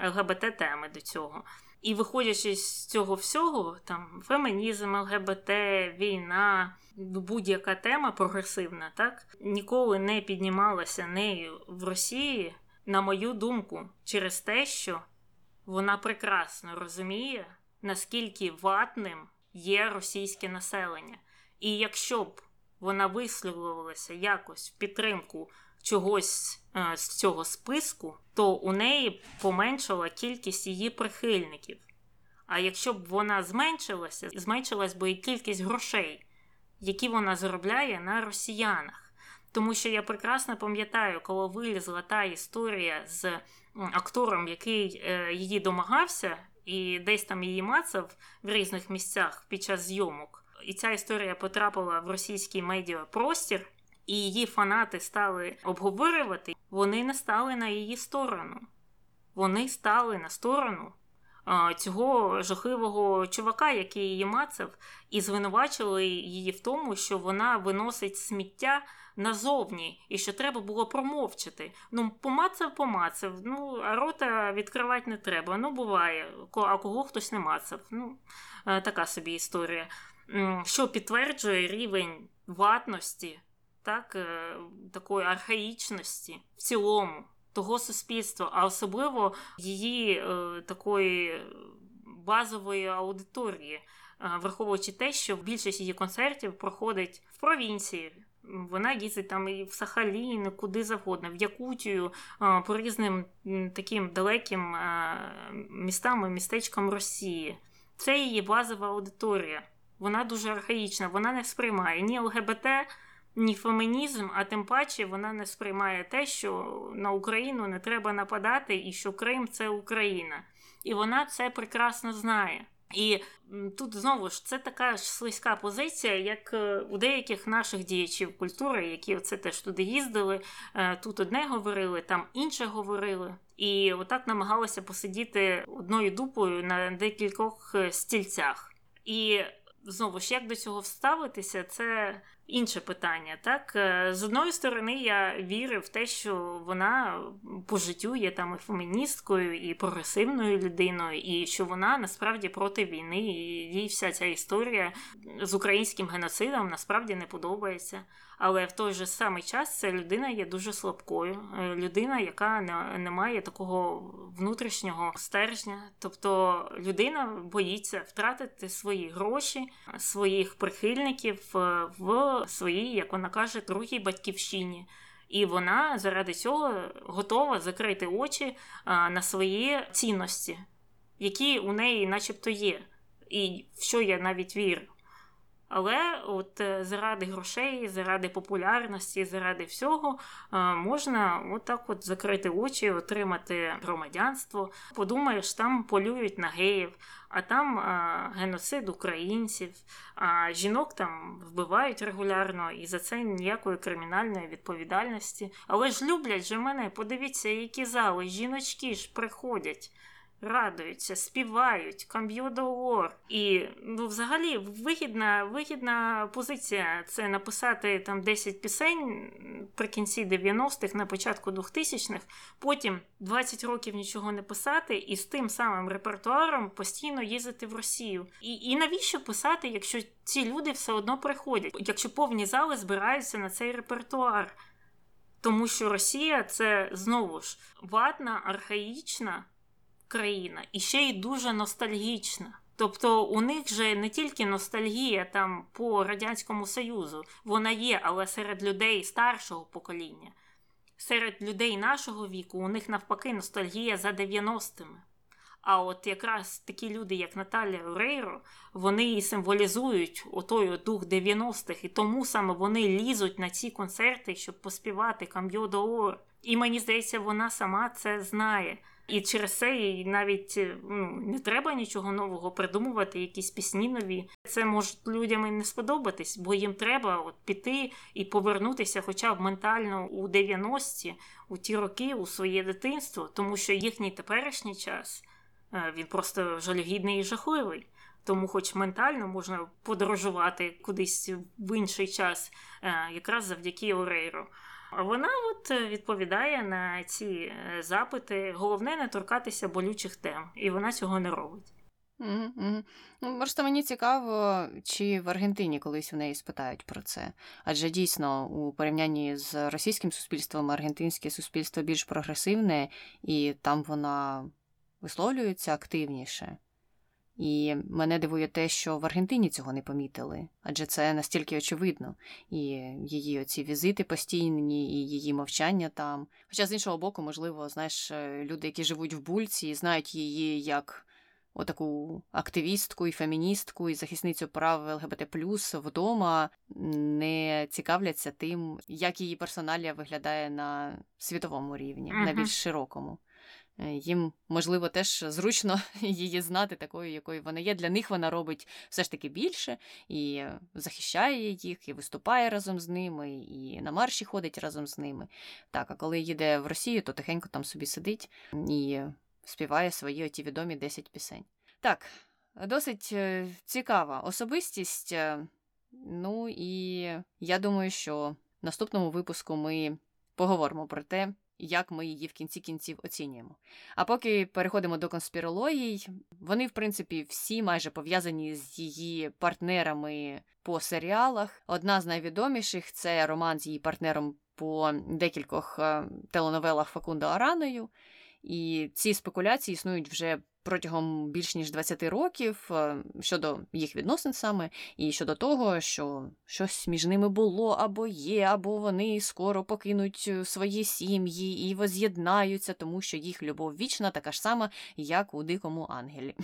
ЛГБТ теми до цього. І виходячи з цього всього, там фемінізм, ЛГБТ, війна, будь-яка тема прогресивна, так ніколи не піднімалася нею в Росії, на мою думку, через те, що вона прекрасно розуміє, наскільки ватним є російське населення. І якщо б вона висловлювалася якось в підтримку чогось е, з цього списку, то у неї поменшала кількість її прихильників. А якщо б вона зменшилася, зменшилась би і кількість грошей, які вона заробляє на росіянах. Тому що я прекрасно пам'ятаю, коли вилізла та історія з актором, який е, її домагався, і десь там її мацав в різних місцях під час зйомок. І ця історія потрапила в російський медіапростір, і її фанати стали обговорювати. Вони не стали на її сторону. Вони стали на сторону цього жахливого чувака, який її мацав, і звинувачили її в тому, що вона виносить сміття назовні, і що треба було промовчати. Ну, помацав, помацав. Ну, а рота відкривати не треба. Ну, буває, а кого хтось не мацав. Ну, е, така собі історія. Що підтверджує рівень ватності, так, е, такої архаїчності в цілому того суспільства, а особливо її е, такої базової аудиторії, враховуючи те, що більшість її концертів проходить в провінції. Вона їздить там і в Сахалін, куди завгодно, в Якутію, по різним таким далеким містам і містечкам Росії. Це її базова аудиторія. Вона дуже архаїчна, вона не сприймає ні ЛГБТ, ні фемінізм, а тим паче вона не сприймає те, що на Україну не треба нападати, і що Крим це Україна. І вона це прекрасно знає. І тут знову ж це така ж слизька позиція, як е, у деяких наших діячів культури, які оце теж туди їздили, е, тут одне говорили, там інше говорили, і отак намагалися посидіти одною дупою на декількох е, стільцях. І знову ж як до цього вставитися, це інше питання. Так, з одної сторони, я вірю в те, що вона по життю є там і феміністкою, і прогресивною людиною, і що вона насправді проти війни, і їй вся ця історія з українським геноцидом насправді не подобається. Але в той же самий час ця людина є дуже слабкою, е, людина, яка не, має такого внутрішнього стержня. Тобто людина боїться втратити свої гроші, своїх прихильників е, в своїй, як вона каже, другій батьківщині. І вона заради цього готова закрити очі е, на свої цінності, які у неї, начебто, є, і в що я навіть вірю. Але от е, заради грошей, заради популярності, заради всього е, можна отак от закрити очі, отримати громадянство. Подумаєш, там полюють на геїв, а там е, геноцид українців, а жінок там вбивають регулярно і за це ніякої кримінальної відповідальності. Але ж люблять же мене, подивіться, які зали, жіночки ж приходять радуються, співають, камб'юдовор. І ну, взагалі вигідна вигідна позиція це написати там 10 пісень при кінці 90-х, на початку 2000-х, потім 20 років нічого не писати, і з тим самим репертуаром постійно їздити в Росію. І, І навіщо писати, якщо ці люди все одно приходять, якщо повні зали збираються на цей репертуар? Тому що Росія це знову ж ватна, архаїчна країна і ще й дуже ностальгічна. Тобто у них же не тільки ностальгія там по Радянському Союзу, вона є, але серед людей старшого покоління, серед людей нашого віку у них навпаки ностальгія за 90-ми. А от якраз такі люди, як Наталя Орейро, вони і символізують отой дух 90-х, і тому саме вони лізуть на ці концерти, щоб поспівати Кам'йо Оор. І мені здається, вона сама це знає. І через це їй навіть е, ну, не треба нічого нового придумувати, якісь пісні нові. Це може людям і не сподобатись, бо їм треба от піти і повернутися, хоча б ментально у 90-ті, у ті роки, у своє дитинство, тому що їхній теперішній час е, він просто жалюгідний і жахливий. Тому, хоч ментально можна подорожувати кудись в інший час, е, якраз завдяки Орейро. Вона от е, відповідає на ці е, запити. Головне не торкатися болючих тем, і вона цього не робить. Угу, угу. Просто мені цікаво, чи в Аргентині колись в неї спитають про це. Адже дійсно, у порівнянні з російським суспільством, аргентинське суспільство більш прогресивне, і там вона висловлюється активніше. І мене дивує те, що в Аргентині цього не помітили, адже це настільки очевидно. І її оці візити постійні, і її мовчання там. Хоча з іншого боку, можливо, знаєш, е, люди, які живуть в бульці, знають її як отаку активістку і феміністку і захисницю прав ЛГБТ вдома не цікавляться тим, як її персоналія виглядає на світовому рівні, uh-huh. на більш широкому. Е, їм, можливо, теж зручно її знати такою, якою вона є. Для них вона робить все ж таки більше і захищає їх, і виступає разом з ними, і на марші ходить разом з ними. Так, а коли їде в Росію, то тихенько там собі сидить і співає свої оті відомі 10 пісень. Так, досить е, цікава особистість. Е, ну і я думаю, що в наступному випуску ми поговоримо про те, як ми її в кінці кінців оцінюємо. А поки переходимо до конспірологій, вони, в принципі, всі майже пов'язані з її партнерами по серіалах. Одна з найвідоміших це роман з її партнером по декількох е, теленовелах Факундо Араною. І ці спекуляції існують вже протягом більш ніж 20 років е, щодо їх відносин саме, і щодо того, що щось між ними було або є, або вони скоро покинуть е, свої сім'ї і воз'єднаються, тому що їх любов вічна, така ж сама, як у дикому ангелі.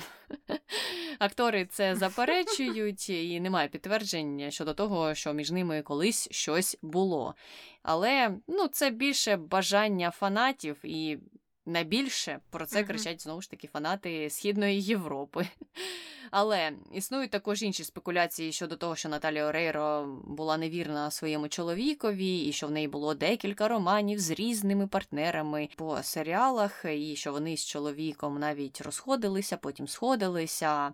Актори це заперечують, і немає підтверджень щодо того, що між ними колись щось було. Але ну, це більше бажання фанатів і Найбільше про це кричать знову ж таки фанати Східної Європи. Але існують також інші спекуляції щодо того, що Наталія Орейро була невірна своєму чоловікові, і що в неї було декілька романів з різними партнерами по серіалах, і що вони з чоловіком навіть розходилися, потім сходилися.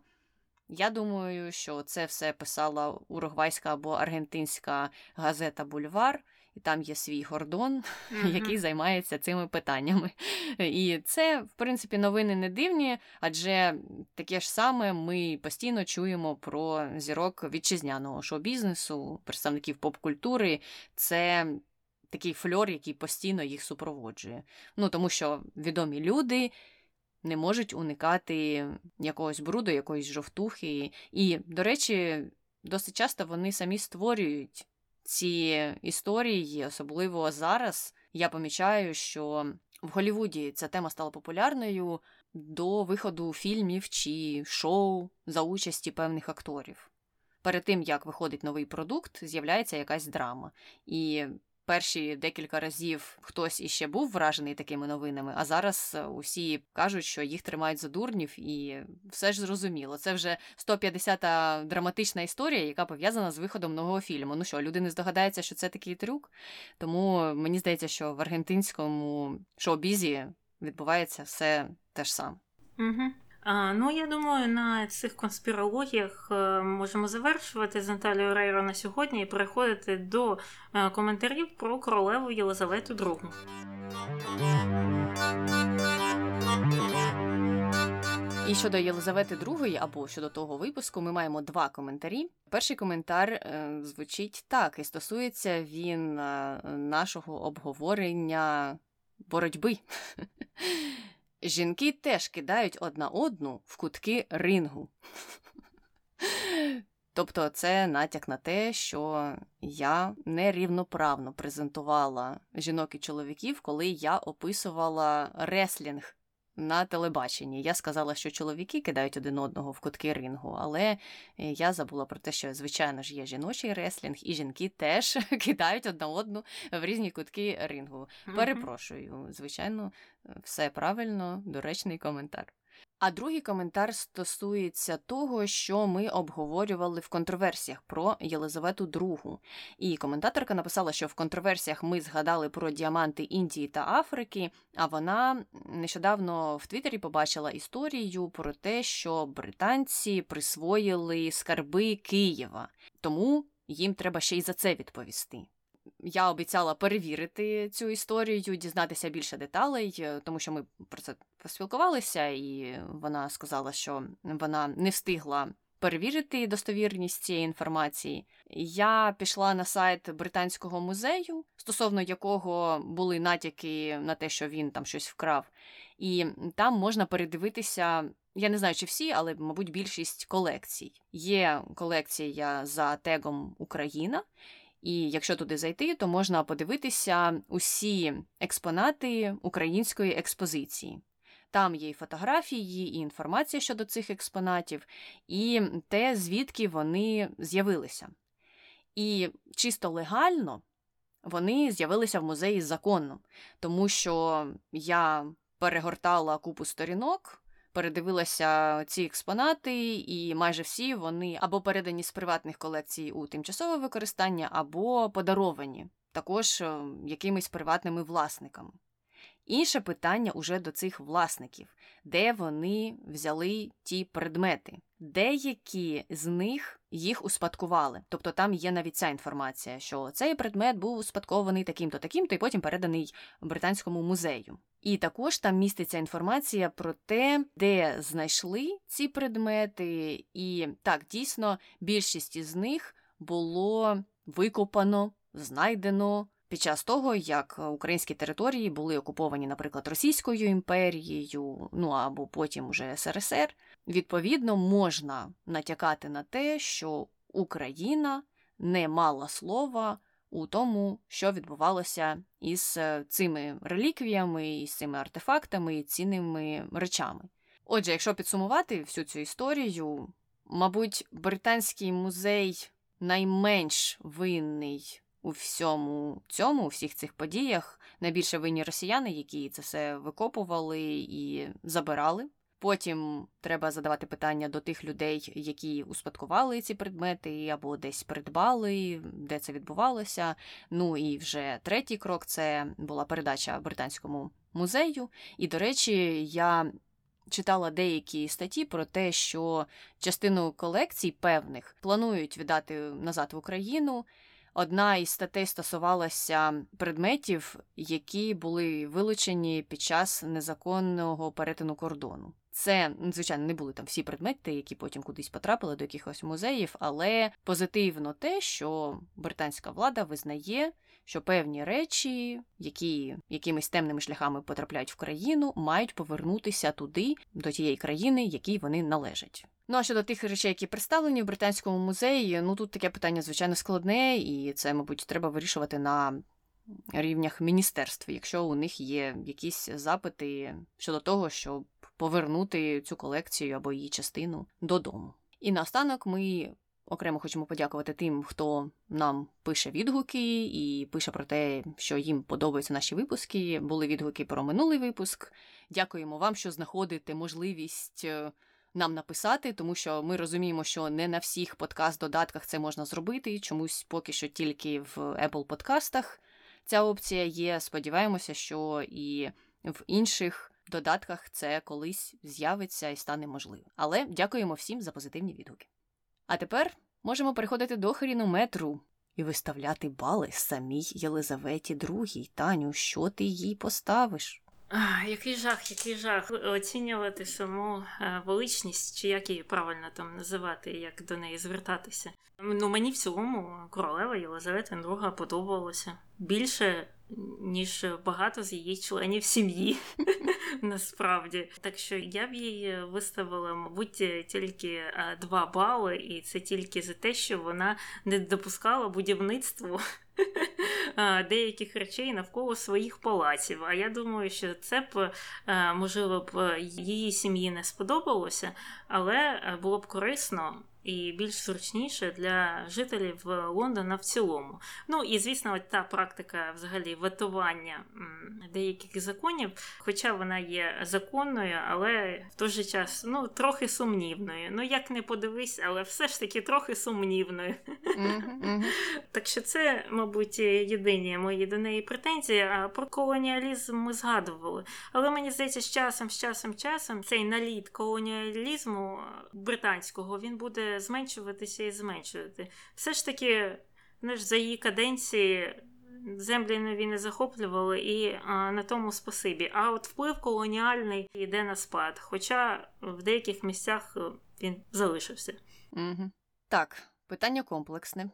Я думаю, що це все писала уругвайська або аргентинська газета Бульвар і там є свій гордон, mm-hmm. який займається цими питаннями. І це, в принципі, новини не дивні, адже таке ж саме ми постійно чуємо про зірок вітчизняного шоу-бізнесу, представників поп-культури. Це такий фльор, який постійно їх супроводжує. Ну тому що відомі люди. Не можуть уникати якогось бруду, якоїсь жовтухи. І, до речі, досить часто вони самі створюють ці історії, особливо зараз, я помічаю, що в Голлівуді ця тема стала популярною до виходу фільмів чи шоу за участі певних акторів. Перед тим як виходить новий продукт, з'являється якась драма. І перші декілька разів хтось іще був вражений такими новинами, а зараз е, усі кажуть, що їх тримають за дурнів, і все ж зрозуміло. Це вже 150-та драматична історія, яка пов'язана з виходом нового фільму. Ну що, люди не здогадаються, що це такий трюк. Тому мені здається, що в аргентинському шоу-бізі відбувається все те ж саме. Угу. Ну, я думаю, на цих конспірологіях е, можемо завершувати з Наталією Рейро на сьогодні і переходити до е, коментарів про королеву Єлизавету II. І щодо Єлизавети II, або щодо того випуску, ми маємо два коментарі. Перший коментар е, звучить так, і стосується він нашого обговорення боротьби. Жінки теж кидають одна одну в кутки рингу. Тобто це натяк на те, що я нерівноправно презентувала жінок і чоловіків, коли я описувала реслінг на телебаченні. Я сказала, що чоловіки кидають один одного в кутки рингу, але е, я забула про те, що, звичайно ж, є жіночий реслінг, і жінки теж кидають одна одну в різні кутки рингу. Перепрошую, звичайно, все правильно, доречний коментар. А другий коментар стосується того, що ми обговорювали в контроверсіях про Єлизавету II. І коментаторка написала, що в контроверсіях ми згадали про діаманти Індії та Африки, а вона нещодавно в Твіттері побачила історію про те, що британці присвоїли скарби Києва, тому їм треба ще й за це відповісти. Я обіцяла перевірити цю історію, дізнатися більше деталей, е, тому що ми про це поспілкувалися, і вона сказала, що вона не встигла перевірити достовірність цієї інформації. Я пішла на сайт британського музею, стосовно якого були натяки на те, що він там щось вкрав, і там можна передивитися. Я не знаю, чи всі, але, мабуть, більшість колекцій. Є колекція за тегом Україна, і якщо туди зайти, то можна подивитися усі експонати української експозиції. Там є і фотографії, і інформація щодо цих експонатів, і те, звідки вони з'явилися. І чисто легально вони з'явилися в музеї законно, тому що я перегортала купу сторінок, передивилася ці експонати, і майже всі вони або передані з приватних колекцій у тимчасове використання, або подаровані також е, якимись приватними власниками. Інше питання уже до цих власників, де вони взяли ті предмети. Деякі з них їх успадкували. Тобто там є навіть ця інформація, що цей предмет був успадкований таким-то, таким-то, і потім переданий британському музею. І також там міститься інформація про те, де знайшли ці предмети, і так, дійсно, більшість із них було викопано, знайдено під час того, як українські території були окуповані, наприклад, Російською імперією, ну або потім уже СРСР, відповідно можна натякати на те, що Україна не мала слова у тому, що відбувалося із е, цими реліквіями, із цими артефактами і цінними речами. Отже, якщо підсумувати всю цю історію, мабуть, британський музей найменш винний у всьому цьому, у всіх цих подіях, найбільше винні росіяни, які це все викопували і забирали. Потім треба задавати питання до тих людей, які успадкували ці предмети, або десь придбали, де це відбувалося. Ну і вже третій крок це була передача британському музею. І, до речі, я читала деякі статті про те, що частину колекцій певних планують віддати назад в Україну. Одна із статей стосувалася предметів, які були вилучені під час незаконного перетину кордону. Це, звичайно, не були там всі предмети, які потім кудись потрапили до якихось музеїв, але позитивно те, що британська влада визнає, що певні речі, які якимись темними шляхами потрапляють в країну, мають повернутися туди, до тієї країни, якій вони належать. Ну а щодо тих речей, які представлені в британському музеї, ну тут таке питання звичайно складне, і це, мабуть, треба вирішувати на рівнях міністерств, якщо у них є якісь запити щодо того, щоб повернути цю колекцію або її частину додому. І наостанок ми окремо хочемо подякувати тим, хто нам пише відгуки і пише про те, що їм подобаються наші випуски. Були відгуки про минулий випуск. Дякуємо вам, що знаходите можливість. Е, нам написати, тому що ми розуміємо, що не на всіх подкаст-додатках це можна зробити. Чомусь поки що тільки в Apple подкастах ця опція є. Сподіваємося, що і в інших додатках це колись з'явиться і стане можливим. Але дякуємо всім за позитивні відгуки. А тепер можемо переходити до хрінометру і виставляти бали самій Єлизаветі II. Таню, що ти їй поставиш? А, який жах, який жах. Оцінювати саму е, величність, чи як її правильно там називати, як до неї звертатися. Ну мені в цілому королева Єлизавета II подобалося більше, ніж багато з її членів сім'ї. Насправді. Так що я б їй виставила, мабуть, тільки е, два бали, і це тільки за те, що вона не допускала будівництво деяких речей навколо своїх палаців. А я думаю, що це б е, можливо б її сім'ї не сподобалося, але е, було б корисно і більш зручніше для жителів Лондона в цілому. Ну і звісно, от та практика взагалі ветування деяких законів, хоча вона є законною, але в той же час ну, трохи сумнівною. Ну як не подивись, але все ж таки трохи сумнівною. Так що це, мабуть, єдині мої до неї претензії. А про колоніалізм ми згадували. Але мені здається, з часом, з часом, часом цей наліт колоніалізму британського він буде зменшуватися і зменшувати. Все ж таки, знаєш, за її каденції землі нові не захоплювали і а, на тому спасибі. А от вплив колоніальний йде на спад. Хоча в деяких місцях е, він залишився. Угу. Так, питання комплексне.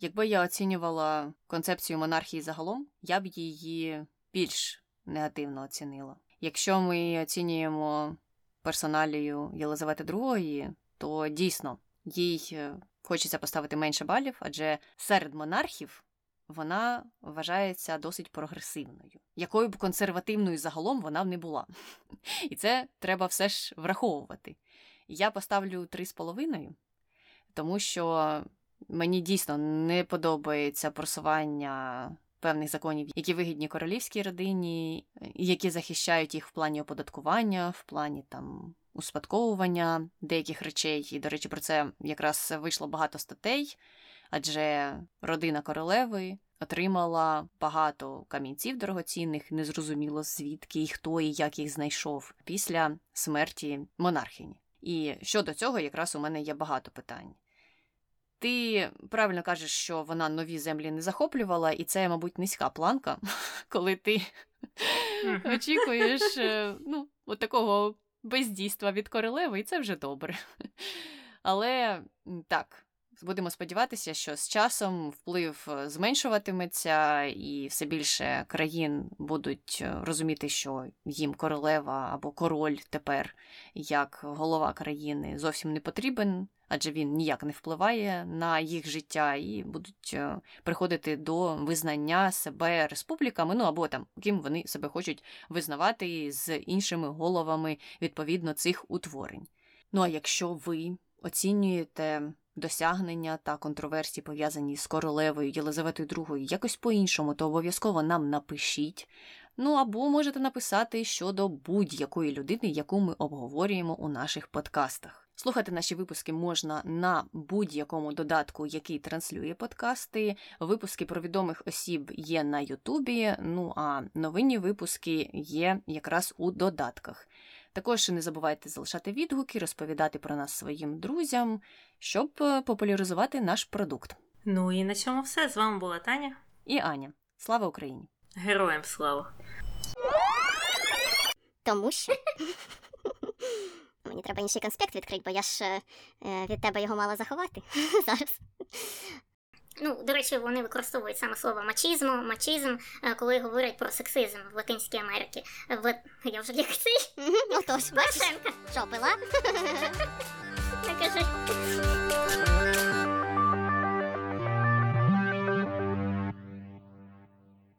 Якби я оцінювала концепцію монархії загалом, я б її більш негативно оцінила. Якщо ми оцінюємо персоналію Єлизавети II, то дійсно їй е, хочеться поставити менше балів, адже серед монархів вона вважається досить прогресивною, якою б консервативною загалом вона б не була. І це треба все ж враховувати. Я поставлю 3,5, тому що мені дійсно не подобається просування певних законів, які вигідні королівській родині, які захищають їх в плані оподаткування, в плані там успадковування деяких речей. І, до речі, про це якраз вийшло багато статей, адже родина королеви отримала багато камінців дорогоцінних, незрозуміло звідки і хто і як їх знайшов після смерті монархині. І щодо цього, якраз у мене є багато питань. Ти правильно кажеш, що вона нові землі не захоплювала, і це, мабуть, низька планка, коли ти очікуєш е, ну, от такого бездійства від королеви, і це вже добре. Але так, будемо сподіватися, що з часом вплив е, зменшуватиметься, і все більше країн будуть е, розуміти, що їм королева або король тепер як голова країни зовсім не потрібен, адже він ніяк не впливає на їх життя, і будуть е, приходити до визнання себе республіками, ну або там ким вони себе хочуть визнавати з іншими головами відповідно цих утворень. Ну а якщо ви оцінюєте досягнення та контроверсії, пов'язані з королевою Єлизаветою II якось по-іншому, то обов'язково нам напишіть. Ну або можете написати щодо будь-якої людини, яку ми обговорюємо у наших подкастах. Слухати наші випуски можна на будь-якому додатку, який транслює подкасти. Випуски про відомих осіб є на Ютубі. Ну а новинні випуски є якраз у додатках. Також не забувайте залишати відгуки, розповідати про нас своїм друзям, щоб е, популяризувати наш продукт. Ну і на цьому все. З вами була Таня і Аня. Слава Україні! Героям слава! Тому що Мені треба інший конспект відкрити, бо я ж е, е від тебе його мала заховати зараз. Ну, до речі, вони використовують саме слово мачізмо, мачізм, е, коли говорять про сексизм в Латинській Америці. Е, в... Я вже лікцій. Ну тож, бачиш, що пила? Не кажи.